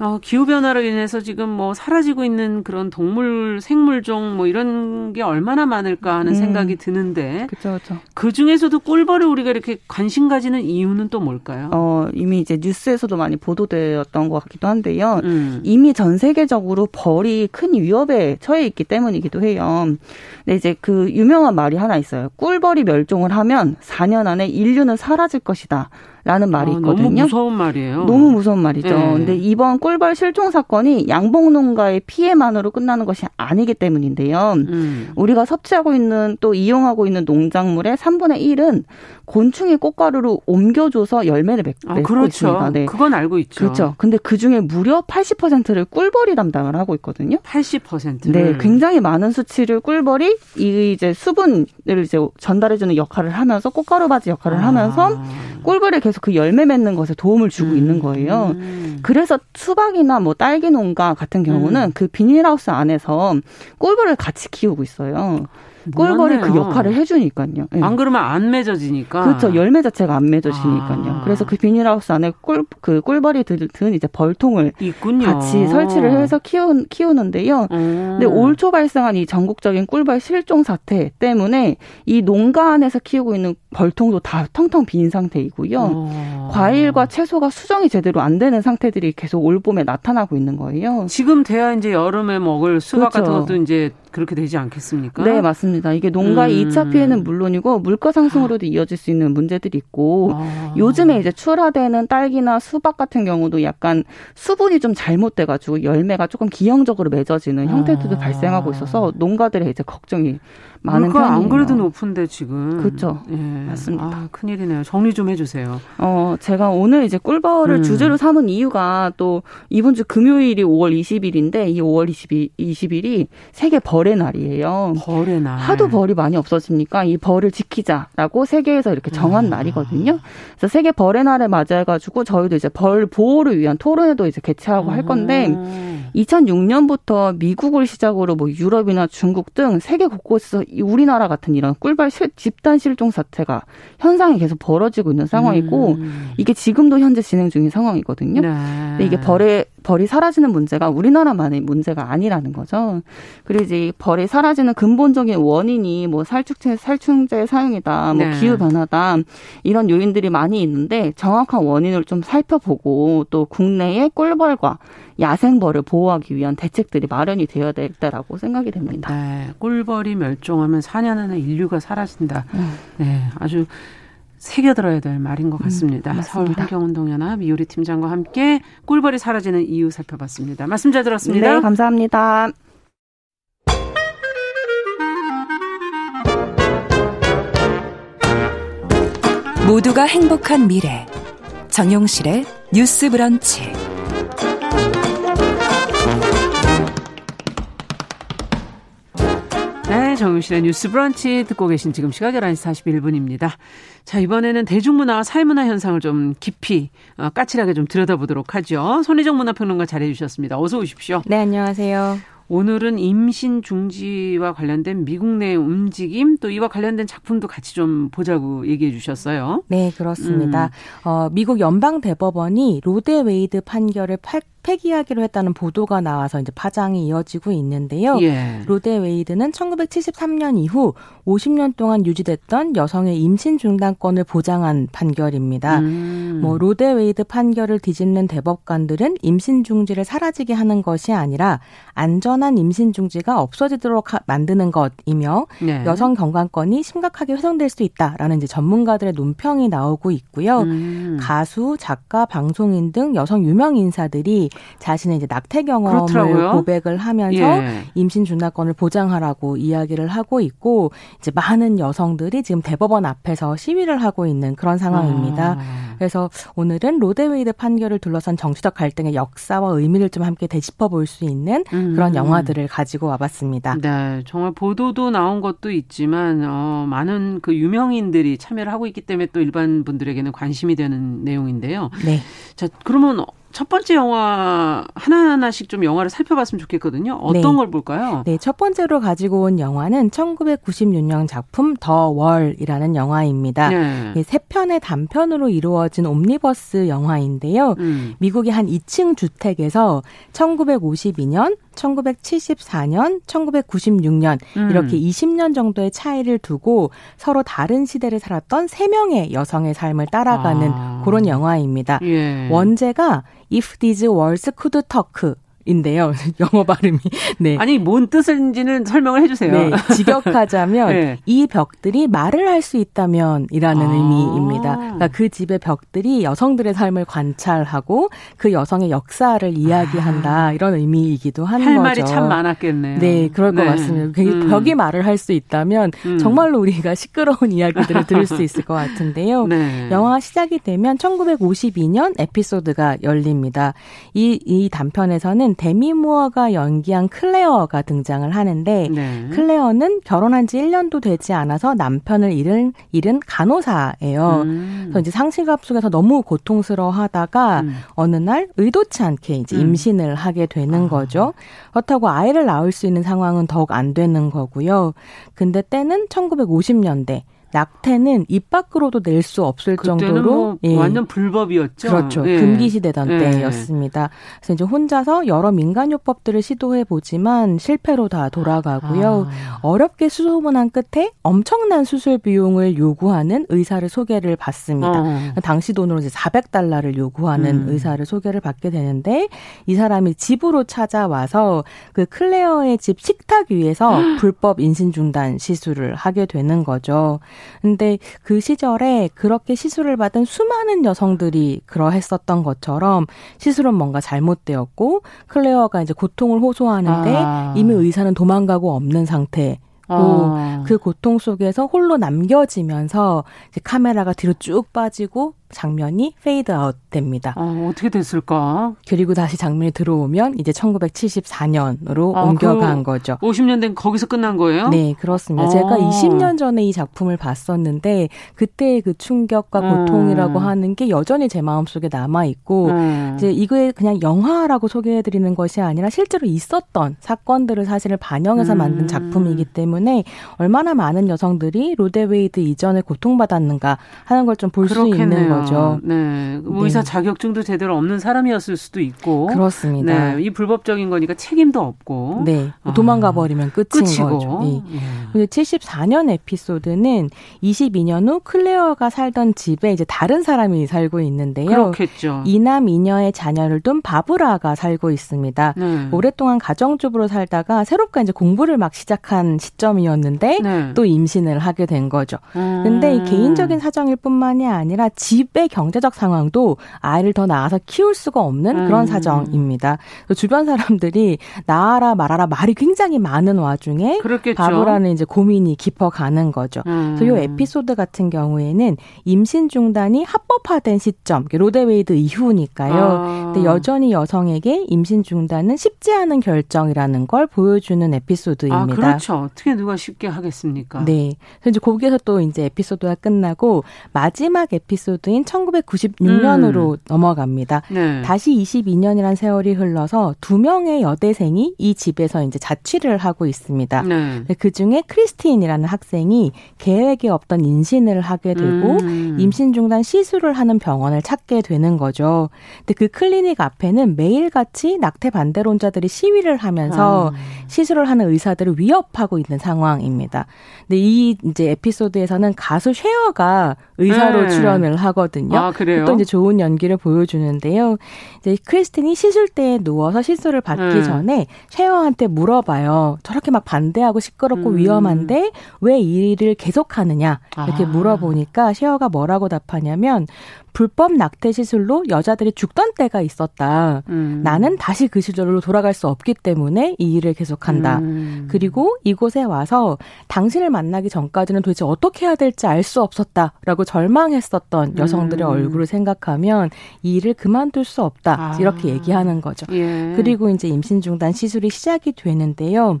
어, 기후변화로 인해서 지금 뭐 사라지고 있는 그런 동물, 생물종 뭐 이런 게 얼마나 많을까 하는 음. 생각이 드는데. 그렇죠, 그 중에서도 꿀벌을 우리가 이렇게 관심 가지는 이유는 또 뭘까요? 어, 이미 이제 뉴스에서도 많이 보도되었던 것 같기도 한데요. 음. 이미 전 세계적으로 벌이 큰 위협에 처해 있기 때문이기도 해요. 근데 이제 그 유명한 말이 하나 있어요. 꿀벌이 멸종을 하면 4년 안에 인류는 사라질 것이다. 라는 말이 아, 있거든요. 너무 무서운 말이에요. 너무 무서운 말이죠. 네. 근데 이번 꿀벌 실종 사건이 양봉 농가의 피해만으로 끝나는 것이 아니기 때문인데요. 음. 우리가 섭취하고 있는 또 이용하고 있는 농작물의 3분의 1은 곤충이 꽃가루로 옮겨줘서 열매를 맺, 아, 고 그렇죠. 있습니다. 네. 그건 알고 있죠. 그렇죠. 근데 그 중에 무려 80%를 꿀벌이 담당을 하고 있거든요. 80%. 네, 굉장히 많은 수치를 꿀벌이 이 이제 수분을 이제 전달해주는 역할을 하면서 꽃가루 바지 역할을 아. 하면서 꿀벌이 계속 그 열매 맺는 것에 도움을 주고 음. 있는 거예요. 그래서 수박이나 뭐 딸기 농가 같은 경우는 음. 그 비닐하우스 안에서 꿀벌을 같이 키우고 있어요. 꿀벌이 그 역할을 해주니까요. 네. 안 그러면 안 맺어지니까. 그렇죠. 열매 자체가 안 맺어지니까요. 아. 그래서 그 비닐하우스 안에 꿀, 그 꿀벌이 든 이제 벌통을 있군요. 같이 설치를 해서 키우, 키우는데요. 음. 근데 올 초 발생한 이 전국적인 꿀벌 실종 사태 때문에 이 농가 안에서 키우고 있는 벌통도 다 텅텅 빈 상태이고요. 어. 과일과 채소가 수정이 제대로 안 되는 상태들이 계속 올 봄에 나타나고 있는 거예요. 지금 돼야 이제 여름에 먹을 수박 그렇죠. 같은 것도 이제 그렇게 되지 않겠습니까? 네, 맞습니다. 이게 농가의 음. 2차 피해는 물론이고 물가 상승으로도 이어질 수 있는 문제들이 있고 아. 요즘에 이제 출하되는 딸기나 수박 같은 경우도 약간 수분이 좀 잘못돼 가지고 열매가 조금 기형적으로 맺어지는 형태들도 아. 발생하고 있어서 농가들의 이제 걱정이 많은 물가 안 그래도 높은데 지금. 그렇죠. 예. 맞습니다. 아, 큰일이네요. 정리 좀 해주세요. 어, 제가 오늘 이제 꿀벌을 음. 주제로 삼은 이유가 또 이번 주 금요일이 5월 20일인데 이 5월 20일, 20일이 세계 벌의 날이에요. 벌의 날. 하도 벌이 많이 없어지니까 이 벌을 지키자라고 세계에서 이렇게 정한 음. 날이거든요. 그래서 세계 벌의 날에 맞아가지고 저희도 이제 벌 보호를 위한 토론회도 이제 개최하고 음. 할 건데 2006년부터 미국을 시작으로 뭐 유럽이나 중국 등 세계 곳곳에서 우리나라 같은 이런 꿀벌 실, 집단 실종 사태가 현상이 계속 벌어지고 있는 상황이고 음. 이게 지금도 현재 진행 중인 상황이거든요. 네. 근데 이게 벌의 벌이 사라지는 문제가 우리나라만의 문제가 아니라는 거죠. 그리고 이제 벌이 사라지는 근본적인 원인이 뭐 살충제 살충제 사용이다, 뭐 네. 기후 변화다 이런 요인들이 많이 있는데 정확한 원인을 좀 살펴보고 또 국내의 꿀벌과 야생벌을 보호하기 위한 대책들이 마련이 되어야 되겠다라고 생각이 됩니다. 네, 꿀벌이 멸종하면 4년 안에 인류가 사라진다. 음. 네, 아주 새겨들어야 될 말인 것 음, 같습니다. 음, 서울 환경운동연합 이효리 팀장과 함께 꿀벌이 사라지는 이유 살펴봤습니다. 말씀 잘 들었습니다. 네, 감사합니다. 모두가 행복한 미래 정용실의 뉴스 브런치 정용실의 뉴스 브런치 듣고 계신 지금 시각 11시 41분입니다. 자, 이번에는 대중문화와 사회문화 현상을 좀 깊이, 어, 까칠하게 좀 들여다보도록 하죠. 손희정 문화평론가 잘해주셨습니다. 어서 오십시오. 네, 안녕하세요. 오늘은 임신 중지와 관련된 미국 내 움직임 또 이와 관련된 작품도 같이 좀 보자고 얘기해 주셨어요. 네, 그렇습니다. 음. 어, 미국 연방 대법원이 로 대 웨이드 판결을 폐기하기로 했다는 보도가 나와서 이제 파장이 이어지고 있는데요. 예. 로 대 웨이드는 1973년 이후 50년 동안 유지됐던 여성의 임신 중단권을 보장한 판결입니다. 음. 뭐 로 대 웨이드 판결을 뒤집는 대법관들은 임신 중지를 사라지게 하는 것이 아니라 안전한 임신 중지가 없어지도록 하, 만드는 것이며 네. 여성 건강권이 심각하게 훼손될 수 있다라는 이제 전문가들의 논평이 나오고 있고요. 음. 가수, 작가, 방송인 등 여성 유명 인사들이 자신의 이제 낙태 경험을 그렇더라고요. 고백을 하면서 예. 임신 중단권을 보장하라고 이야기를 하고 있고 이제 많은 여성들이 지금 대법원 앞에서 시위를 하고 있는 그런 상황입니다. 아. 그래서 오늘은 로데웨이드 판결을 둘러싼 정치적 갈등의 역사와 의미를 좀 함께 되짚어 볼 수 있는 음. 그런 영화들을 가지고 와봤습니다. 네, 정말 보도도 나온 것도 있지만 어, 많은 그 유명인들이 참여를 하고 있기 때문에 또 일반 분들에게는 관심이 되는 내용인데요. 네. 자, 그러면 첫 번째 영화 하나하나씩 좀 영화를 살펴봤으면 좋겠거든요. 어떤 네. 걸 볼까요? 네, 첫 번째로 가지고 온 영화는 1996년 작품 더 월이라는 영화입니다. 네. 세 편의 단편으로 이루어진 옴니버스 영화인데요. 음. 미국의 한 2층 주택에서 1952년 1974년, 1996년 음. 이렇게 20년 정도의 차이를 두고 서로 다른 시대를 살았던 3명의 여성의 삶을 따라가는 아. 그런 영화입니다. 예. 원제가 If These Words Could Talk 인데요. 영어 발음이. 네. 아니, 뭔 뜻인지는 설명을 해주세요. 네. 직역하자면, 네. 이 벽들이 말을 할 수 있다면, 이라는 아. 의미입니다. 그러니까 그 집의 벽들이 여성들의 삶을 관찰하고, 그 여성의 역사를 이야기한다, 아. 이런 의미이기도 하는 할 거죠. 할 말이 참 많았겠네요. 네, 그럴 네. 것 같습니다. 음. 벽이 말을 할 수 있다면, 음. 정말로 우리가 시끄러운 이야기들을 들을 수 있을 것 같은데요. 네. 영화 시작이 되면 1952년 에피소드가 열립니다. 이, 이 단편에서는 데미 무어가 연기한 클레어가 등장을 하는데 네. 클레어는 결혼한 지 1년도 되지 않아서 남편을 잃은 잃은 간호사예요. 음. 그래서 이제 상실감 속에서 너무 고통스러워하다가 음. 어느 날 의도치 않게 이제 음. 임신을 하게 되는 아. 거죠. 그렇다고 아이를 낳을 수 있는 상황은 더욱 안 되는 거고요. 근데 때는 1950년대 낙태는 입 밖으로도 낼 수 없을 정도로 뭐 예. 완전 불법이었죠. 그렇죠. 예. 금기시되던 예. 때였습니다. 그래서 이제 혼자서 여러 민간요법들을 시도해 보지만 실패로 다 돌아가고요. 아. 어렵게 수소문한 끝에 엄청난 수술 비용을 요구하는 의사를 소개를 받습니다. 어. 당시 돈으로 이제 400달러를 요구하는 음. 의사를 소개를 받게 되는데 이 사람이 집으로 찾아와서 그 클레어의 집 식탁 위에서 불법 임신 중단 시술을 하게 되는 거죠. 근데 그 시절에 그렇게 시술을 받은 수많은 여성들이 그러했었던 것처럼 시술은 뭔가 잘못되었고 클레어가 이제 고통을 호소하는데 아. 이미 의사는 도망가고 없는 상태. 어. 그 고통 속에서 홀로 남겨지면서 이제 카메라가 뒤로 쭉 빠지고 장면이 페이드 아웃 됩니다. 어, 어떻게 됐을까? 그리고 다시 장면이 들어오면 이제 1974년으로 아, 옮겨간 거죠. 50년 된 거기서 끝난 거예요? 네, 그렇습니다. 어. 제가 20년 전에 이 작품을 봤었는데 그때의 그 충격과 음. 고통이라고 음. 하는 게 여전히 제 마음속에 남아 있고 음. 이제 이거에 그냥 영화라고 소개해 드리는 것이 아니라 실제로 있었던 사건들을 사실을 반영해서 음. 만든 작품이기 때문에 얼마나 많은 여성들이 로데웨이드 이전에 고통받았는가 하는 걸 좀 볼 수 있는 거 거죠. 네. 뭐 의사 네. 자격증도 제대로 없는 사람이었을 수도 있고. 그렇습니다. 네. 이 불법적인 거니까 책임도 없고. 네. 뭐 도망가 버리면 끝인 끝이고. 거죠. 네. 예. 근데 74년 에피소드는 22년 후 클레어가 살던 집에 이제 다른 사람이 살고 있는데요. 그렇겠죠. 이남 이녀의 자녀를 둔 바브라가 살고 있습니다. 네. 오랫동안 가정주부로 살다가 새롭게 이제 공부를 막 시작한 시점이었는데 네. 또 임신을 하게 된 거죠. 음. 근데 이 개인적인 사정일 뿐만이 아니라 집 집의 경제적 상황도 아이를 더 낳아서 키울 수가 없는 그런 음. 사정입니다. 주변 사람들이 낳아라 말아라 말이 굉장히 많은 와중에 그렇겠죠. 바바라는 이제 고민이 깊어가는 거죠. 음. 그래서 이 에피소드 같은 경우에는 임신 중단이 합법화된 시점, 로 대 웨이드 이후니까요. 아. 근데 여전히 여성에게 임신 중단은 쉽지 않은 결정이라는 걸 보여주는 에피소드입니다. 아, 그렇죠. 어떻게 누가 쉽게 하겠습니까? 네. 그래서 이제 거기에서 또 이제 에피소드가 끝나고 마지막 에피소드인 해인 1996년으로 음. 넘어갑니다. 네. 다시 22년이란 세월이 흘러서 두 명의 여대생이 이 집에서 이제 자취를 하고 있습니다. 네. 그 중에 크리스틴이라는 학생이 계획에 없던 인신을 하게 되고 음. 임신 중단 시술을 하는 병원을 찾게 되는 거죠. 근데 그 클리닉 앞에는 매일같이 낙태 반대론자들이 시위를 하면서 아. 시술을 하는 의사들을 위협하고 있는 상황입니다. 근데 이 이제 에피소드에서는 가수 쉐어가 의사로 네. 출연을 하거든요. 아, 그래요? 또 이제 좋은 연기를 보여주는데요. 이제 크리스틴이 시술대에 누워서 시술을 받기 네. 전에 쉐어한테 물어봐요. 저렇게 막 반대하고 시끄럽고 음. 위험한데 왜 이 일을 계속하느냐 이렇게 아. 물어보니까 쉐어가 뭐라고 답하냐면 불법 낙태 시술로 여자들이 죽던 때가 있었다. 음. 나는 다시 그 시절로 돌아갈 수 없기 때문에 이 일을 계속한다. 음. 그리고 이곳에 와서 당신을 만나기 전까지는 도대체 어떻게 해야 될지 알 수 없었다라고 절망했었던 여성들의 음. 얼굴을 생각하면 이 일을 그만둘 수 없다. 아. 이렇게 얘기하는 거죠. 예. 그리고 이제 임신 중단 시술이 시작이 되는데요.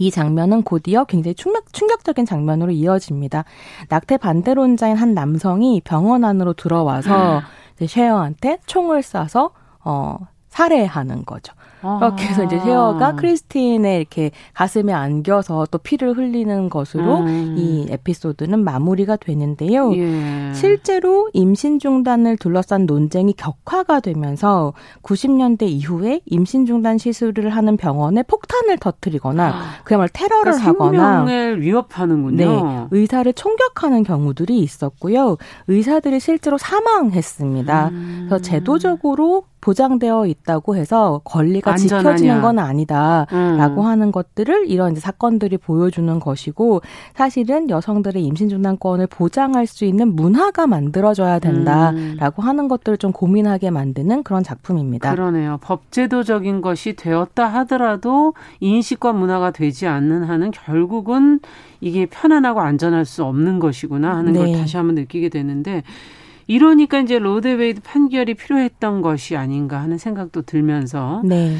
이 장면은 곧이어 굉장히 충격, 충격적인 장면으로 이어집니다. 낙태 반대론자인 한 남성이 병원 안으로 들어와서 이제 쉐어한테 총을 쏴서 어 살해하는 거죠. 그렇게 해서 이제 쉐어가 아. 크리스틴의 이렇게 가슴에 안겨서 또 피를 흘리는 것으로 음. 이 에피소드는 마무리가 되는데요. 예. 실제로 임신 중단을 둘러싼 논쟁이 격화가 되면서 90년대 이후에 임신 중단 시술을 하는 병원에 폭탄을 터뜨리거나 아. 그야말로 테러를 그러니까 하거나 생명을 위협하는군요. 네, 의사를 총격하는 경우들이 있었고요. 의사들이 실제로 사망했습니다. 음. 그래서 제도적으로 보장되어 있다고 해서 권리가 안전하냐. 지켜지는 건 아니다라고 음. 하는 것들을 이런 사건들이 보여주는 것이고 사실은 여성들의 임신 중단권을 보장할 수 있는 문화가 만들어져야 된다라고 음. 하는 것들을 좀 고민하게 만드는 그런 작품입니다. 그러네요. 법제도적인 것이 되었다 하더라도 인식과 문화가 되지 않는 한은 결국은 이게 편안하고 안전할 수 없는 것이구나 하는 네. 걸 다시 한번 느끼게 되는데 이러니까 이제 로 대 웨이드 판결이 필요했던 것이 아닌가 하는 생각도 들면서 네.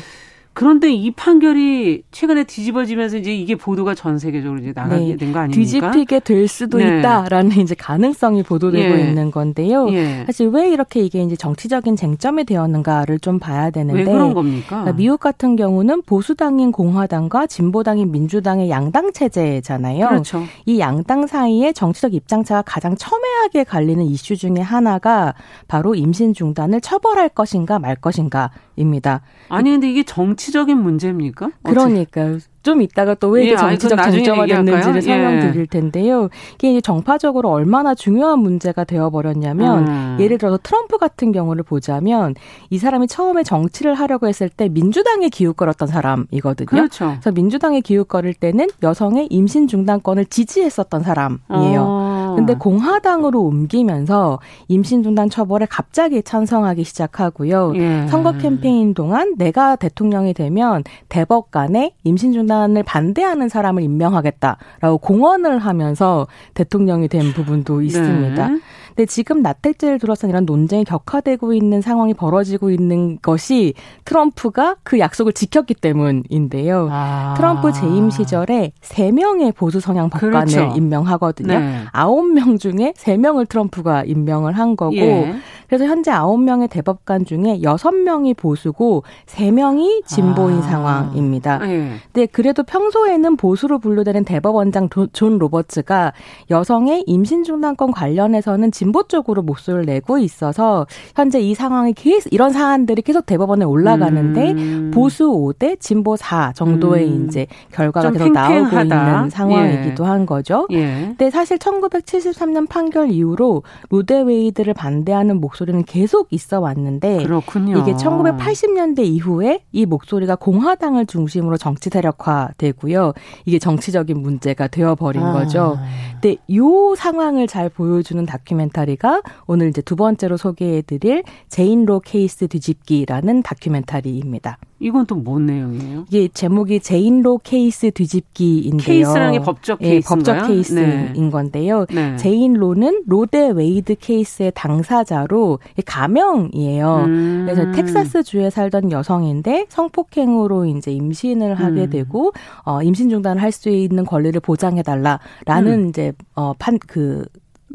그런데 이 판결이 최근에 뒤집어지면서 이제 이게 보도가 전 세계적으로 이제 나가게 네. 된거 아닙니까? 뒤집히게 될 수도 네. 있다라는 이제 가능성이 보도되고 예. 있는 건데요. 예. 사실 왜 이렇게 이게 이제 정치적인 쟁점이 되었는가를 좀 봐야 되는데 왜 그런 겁니까? 그러니까 미국 같은 경우는 보수당인 공화당과 진보당인 민주당의 양당 체제잖아요. 그렇죠. 이 양당 사이에 정치적 입장차가 가장 첨예하게 갈리는 이슈 중에 하나가 바로 임신 중단을 처벌할 것인가 말 것인가 입니다. 아니 근데 이게 정치 정치적인 문제입니까? 그러니까 좀 이따가 또 왜 이게 예, 정치적 쟁점화 됐는지를 예. 설명드릴 텐데요. 이게 이제 정파적으로 얼마나 중요한 문제가 되어버렸냐면 음. 예를 들어서 트럼프 같은 경우를 보자면 이 사람이 처음에 정치를 하려고 했을 때 민주당에 기웃거렸던 사람이거든요. 그렇죠. 그래서 민주당에 기웃거릴 때는 여성의 임신 중단권을 지지했었던 사람이에요. 어. 근데 공화당으로 옮기면서 임신 중단 처벌에 갑자기 찬성하기 시작하고요. 예. 선거 캠페인 동안 내가 대통령이 되면 대법관에 임신 중단 중단을 반대하는 사람을 임명하겠다라고 공언을 하면서 대통령이 된 부분도 있습니다. 네. 근데 지금 나택제를 둘러싼 이런 논쟁이 격화되고 있는 상황이 벌어지고 있는 것이 트럼프가 그 약속을 지켰기 때문인데요. 아. 트럼프 재임 시절에 3명의 보수 성향 법관을 그렇죠. 임명하거든요. 네. 9명 중에 3명을 트럼프가 임명을 한 거고 예. 그래서 현재 9명의 대법관 중에 6명이 보수고 3명이 진보인 아. 상황입니다. 예. 근데 그래도 평소에는 보수로 분류되는 대법원장 존 로버츠가 여성의 임신 중단권 관련해서는 진보 쪽으로 목소리를 내고 있어서 현재 이 상황이 계속 이런 사안들이 계속 대법원에 올라가는데 음. 보수 5대 진보 4 정도의 음. 이제 결과가 계속 나오고 있는 상황이기도 예. 한 거죠. 예. 근데 사실 1973년 판결 이후로 로 대 웨이드를 반대하는 목소리 는 계속 있어 왔는데 그렇군요. 이게 1980년대 이후에 이 목소리가 공화당을 중심으로 정치 세력화되고요. 이게 정치적인 문제가 되어 버린 아. 거죠. 근데 이 상황을 잘 보여주는 다큐멘터리 다큐멘터리가 오늘 이제 두 번째로 소개해드릴 제인로 케이스 뒤집기라는 다큐멘터리입니다. 이건 또 뭔 내용이에요? 이게 제목이 제인로 케이스 뒤집기인데요. 케이스라는 게 법적 케이스 예, 법적 케이스인 네. 건데요. 네. 제인로는 로 대 웨이드 케이스의 당사자로 가명이에요. 음. 그래서 텍사스 주에 살던 여성인데 성폭행으로 이제 임신을 하게 음. 되고 어, 임신 중단을 할 수 있는 권리를 보장해 달라라는 음. 이제 어, 판그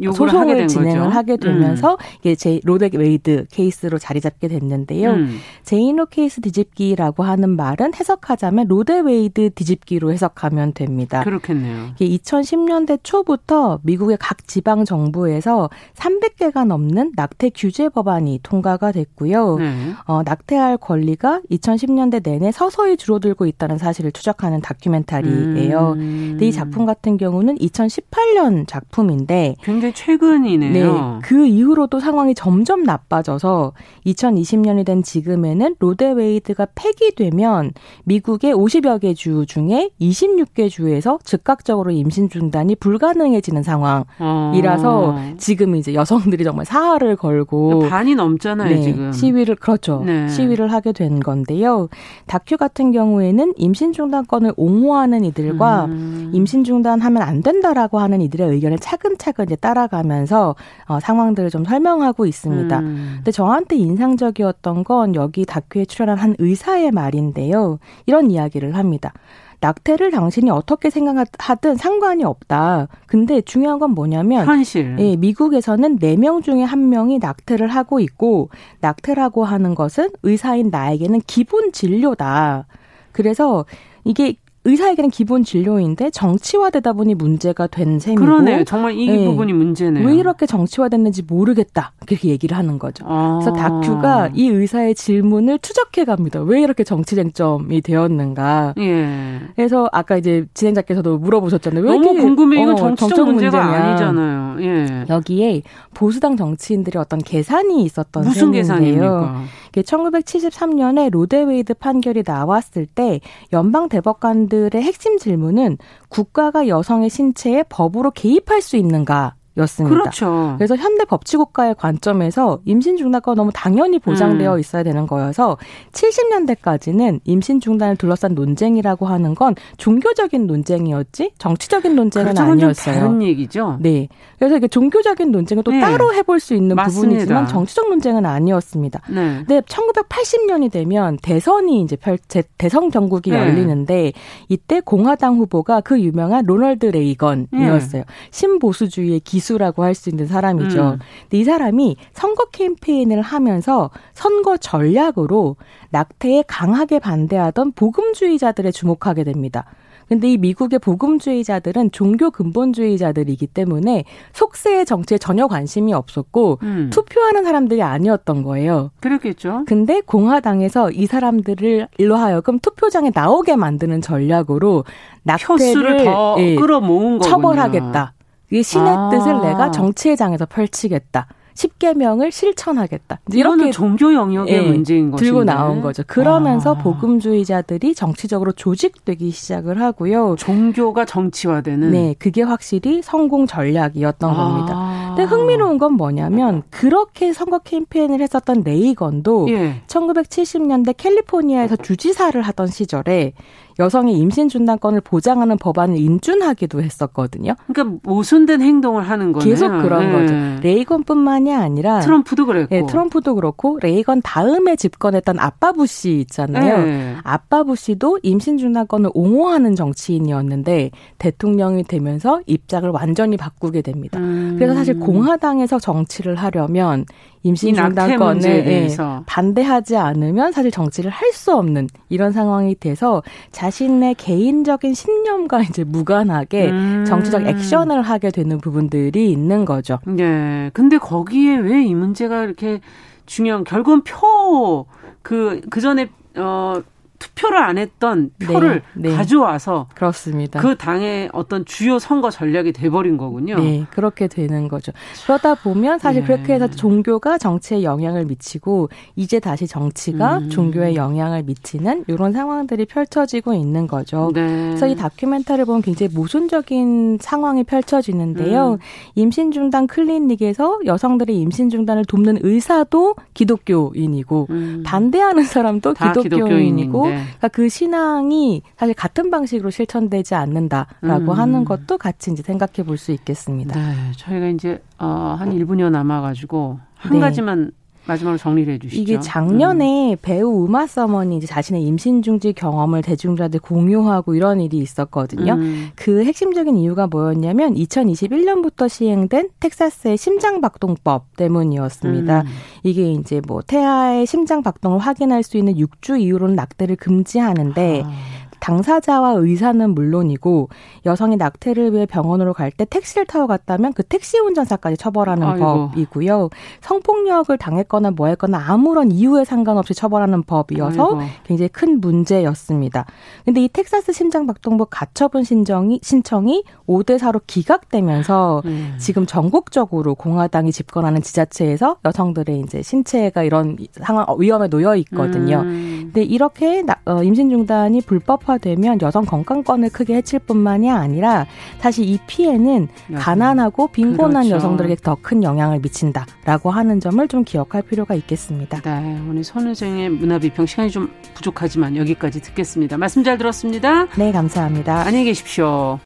소송을 하게 진행을 거죠. 하게 되면서 음. 이게 제 로 대 웨이드 케이스로 자리 잡게 됐는데요. 음. 제인로 케이스 뒤집기라고 하는 말은 해석하자면 로 대 웨이드 뒤집기로 해석하면 됩니다. 그렇겠네요. 이게 2010년대 초부터 미국의 각 지방 정부에서 300개가 넘는 낙태 규제 법안이 통과가 됐고요. 네. 어, 낙태할 권리가 2010년대 내내 서서히 줄어들고 있다는 사실을 추적하는 다큐멘터리예요. 음. 근데 이 작품 같은 경우는 2018년 작품인데 굉장히 최근이네요. 네, 그 이후로도 상황이 점점 나빠져서 2020년이 된 지금에는 로데웨이드가 폐기되면 미국의 50여 개 주 중에 26개 주에서 즉각적으로 임신 중단이 불가능해지는 상황이라서 어. 지금 이제 여성들이 정말 사활을 걸고 반이 넘잖아요, 네, 지금. 시위를 그렇죠. 네. 시위를 하게 된 건데요. 다큐 같은 경우에는 임신 중단권을 옹호하는 이들과 음. 임신 중단하면 안 된다라고 하는 이들의 의견을 차근차근 이제 따라 가면서 어, 상황들을 좀 설명하고 있습니다. 음. 근데 저한테 인상적이었던 건 여기 다큐에 출연한 한 의사의 말인데요. 이런 이야기를 합니다. 낙태를 당신이 어떻게 생각하든 상관이 없다. 근데 중요한 건 뭐냐면 현실. 예, 미국에서는 4명 중에 1명이 낙태를 하고 있고 낙태라고 하는 것은 의사인 나에게는 기본 진료다. 그래서 이게 의사에게는 기본 진료인데 정치화되다 보니 문제가 된 셈이고 그러네요. 정말 이 네. 부분이 문제네요. 왜 이렇게 정치화됐는지 모르겠다. 그렇게 얘기를 하는 거죠. 아. 그래서 다큐가 이 의사의 질문을 추적해 갑니다. 왜 이렇게 정치 쟁점이 되었는가. 예. 그래서 아까 이제 진행자께서도 물어보셨잖아요. 왜 너무 궁금해. 이거 어, 정치적, 정치적 문제가 문제냐. 아니잖아요. 예. 여기에 보수당 정치인들의 어떤 계산이 있었던 무슨 계산입니까? 1973년에 로데웨이드 판결이 나왔을 때 연방 대법관들의 핵심 질문은 국가가 여성의 신체에 법으로 개입할 수 있는가 였습니다. 그렇죠. 그래서 현대 법치국가의 관점에서 임신 중단권 너무 당연히 보장되어 음. 있어야 되는 거여서 70년대까지는 임신 중단을 둘러싼 논쟁이라고 하는 건 종교적인 논쟁이었지 정치적인 논쟁은 그렇죠. 아니었어요. 다른 얘기죠. 네. 그래서 이게 종교적인 논쟁은 또 네. 따로 해볼 수 있는 맞습니다. 부분이지만 정치적 논쟁은 아니었습니다. 네. 근데 1980년이 되면 대선이 이제 펼, 대선 전국이 네. 열리는데 이때 공화당 후보가 그 유명한 로널드 레이건이었어요. 네. 신보수주의의 기수 기수라고 할 수 있는 사람이죠. 음. 근데 이 사람이 선거 캠페인을 하면서 선거 전략으로 낙태에 강하게 반대하던 복음주의자들에 주목하게 됩니다. 근데 이 미국의 복음주의자들은 종교 근본주의자들이기 때문에 속세의 정치에 전혀 관심이 없었고 음. 투표하는 사람들이 아니었던 거예요. 그렇겠죠. 근데 공화당에서 이 사람들을 일로 하여금 투표장에 나오게 만드는 전략으로 낙태를 더 예, 끌어모은 거군요. 처벌하겠다. 이 신의 아. 뜻을 내가 정치회장에서 펼치겠다. 10개명을 실천하겠다. 이렇게 종교 영역의 예, 문제인 거죠. 들고 나온 거죠. 그러면서 아. 복음주의자들이 정치적으로 조직되기 시작을 하고요. 종교가 정치화되는 네, 그게 확실히 성공 전략이었던 아. 겁니다. 근데 흥미로운 건 뭐냐면 그렇게 선거 캠페인을 했었던 레이건도 예. 1970년대 캘리포니아에서 주지사를 하던 시절에 여성의 임신 중단권을 보장하는 법안을 인준하기도 했었거든요. 그러니까 모순된 행동을 하는 거네요. 계속 그런 네. 거죠. 레이건뿐만이 아니라 트럼프도 그랬고, 네, 트럼프도 그렇고 레이건 다음에 집권했던 아빠 부시 있잖아요. 네. 아빠 부시도 임신 중단권을 옹호하는 정치인이었는데 대통령이 되면서 입장을 완전히 바꾸게 됩니다. 음. 그래서 사실 공화당에서 정치를 하려면 임신 중단권을 예, 반대하지 않으면 사실 정치를 할 수 없는 이런 상황이 돼서 자 신의 개인적인 신념과 이제 무관하게 음. 정치적 액션을 하게 되는 부분들이 있는 거죠. 네. 근데 거기에 왜 이 문제가 이렇게 중요한 결국은 표 그, 그 전에, 어, 투표를 안 했던 표를 네, 네. 가져와서 그렇습니다. 그 당의 어떤 주요 선거 전략이 돼버린 거군요. 네, 그렇게 되는 거죠. 그러다 보면 사실 네. 그렇게 해서 종교가 정치에 영향을 미치고 이제 다시 정치가 음. 종교에 영향을 미치는 이런 상황들이 펼쳐지고 있는 거죠. 네. 그래서 이 다큐멘터리를 보면 굉장히 모순적인 상황이 펼쳐지는데요. 음. 임신 중단 클리닉에서 여성들의 임신 중단을 돕는 의사도 기독교인이고 음. 반대하는 사람도 기독교인이고 그러니까 그 신앙이 사실 같은 방식으로 실천되지 않는다라고 음. 하는 것도 같이 이제 생각해 볼 수 있겠습니다. 네, 저희가 이제 어, 한 1분여 남아가지고 한 네. 가지만 마지막으로 정리를 해주시죠. 이게 작년에 음. 배우 우마 서머니 이제 자신의 임신 중지 경험을 대중들한테 공유하고 이런 일이 있었거든요. 음. 그 핵심적인 이유가 뭐였냐면 2021년부터 시행된 텍사스의 심장 박동법 때문이었습니다. 음. 이게 이제 뭐 태아의 심장 박동을 확인할 수 있는 6주 이후로는 낙태를 금지하는데 아. 당사자와 의사는 물론이고 여성이 낙태를 위해 병원으로 갈 때 택시를 타고 갔다면 그 택시 운전사까지 처벌하는 아이고. 법이고요. 성폭력을 당했거나 뭐 했거나 아무런 이유에 상관없이 처벌하는 법이어서 아이고. 굉장히 큰 문제였습니다. 근데 이 텍사스 심장박동법 가처분 신청이 신청이 5대 4로 기각되면서 음. 지금 전국적으로 공화당이 집권하는 지자체에서 여성들의 이제 신체가 이런 상황 위험에 놓여 있거든요. 음. 근데 이렇게 어, 임신 중단이 불법 화 되면 여성 건강권을 크게 해칠 뿐만이 아니라 사실 이 피해는 여성. 가난하고 빈곤한 그렇죠. 여성들에게 더 큰 영향을 미친다라고 하는 점을 좀 기억할 필요가 있겠습니다. 네, 오늘 손우정의 문화비평 시간이 좀 부족하지만 여기까지 듣겠습니다. 말씀 잘 들었습니다. 네, 감사합니다. 안녕히 계십시오.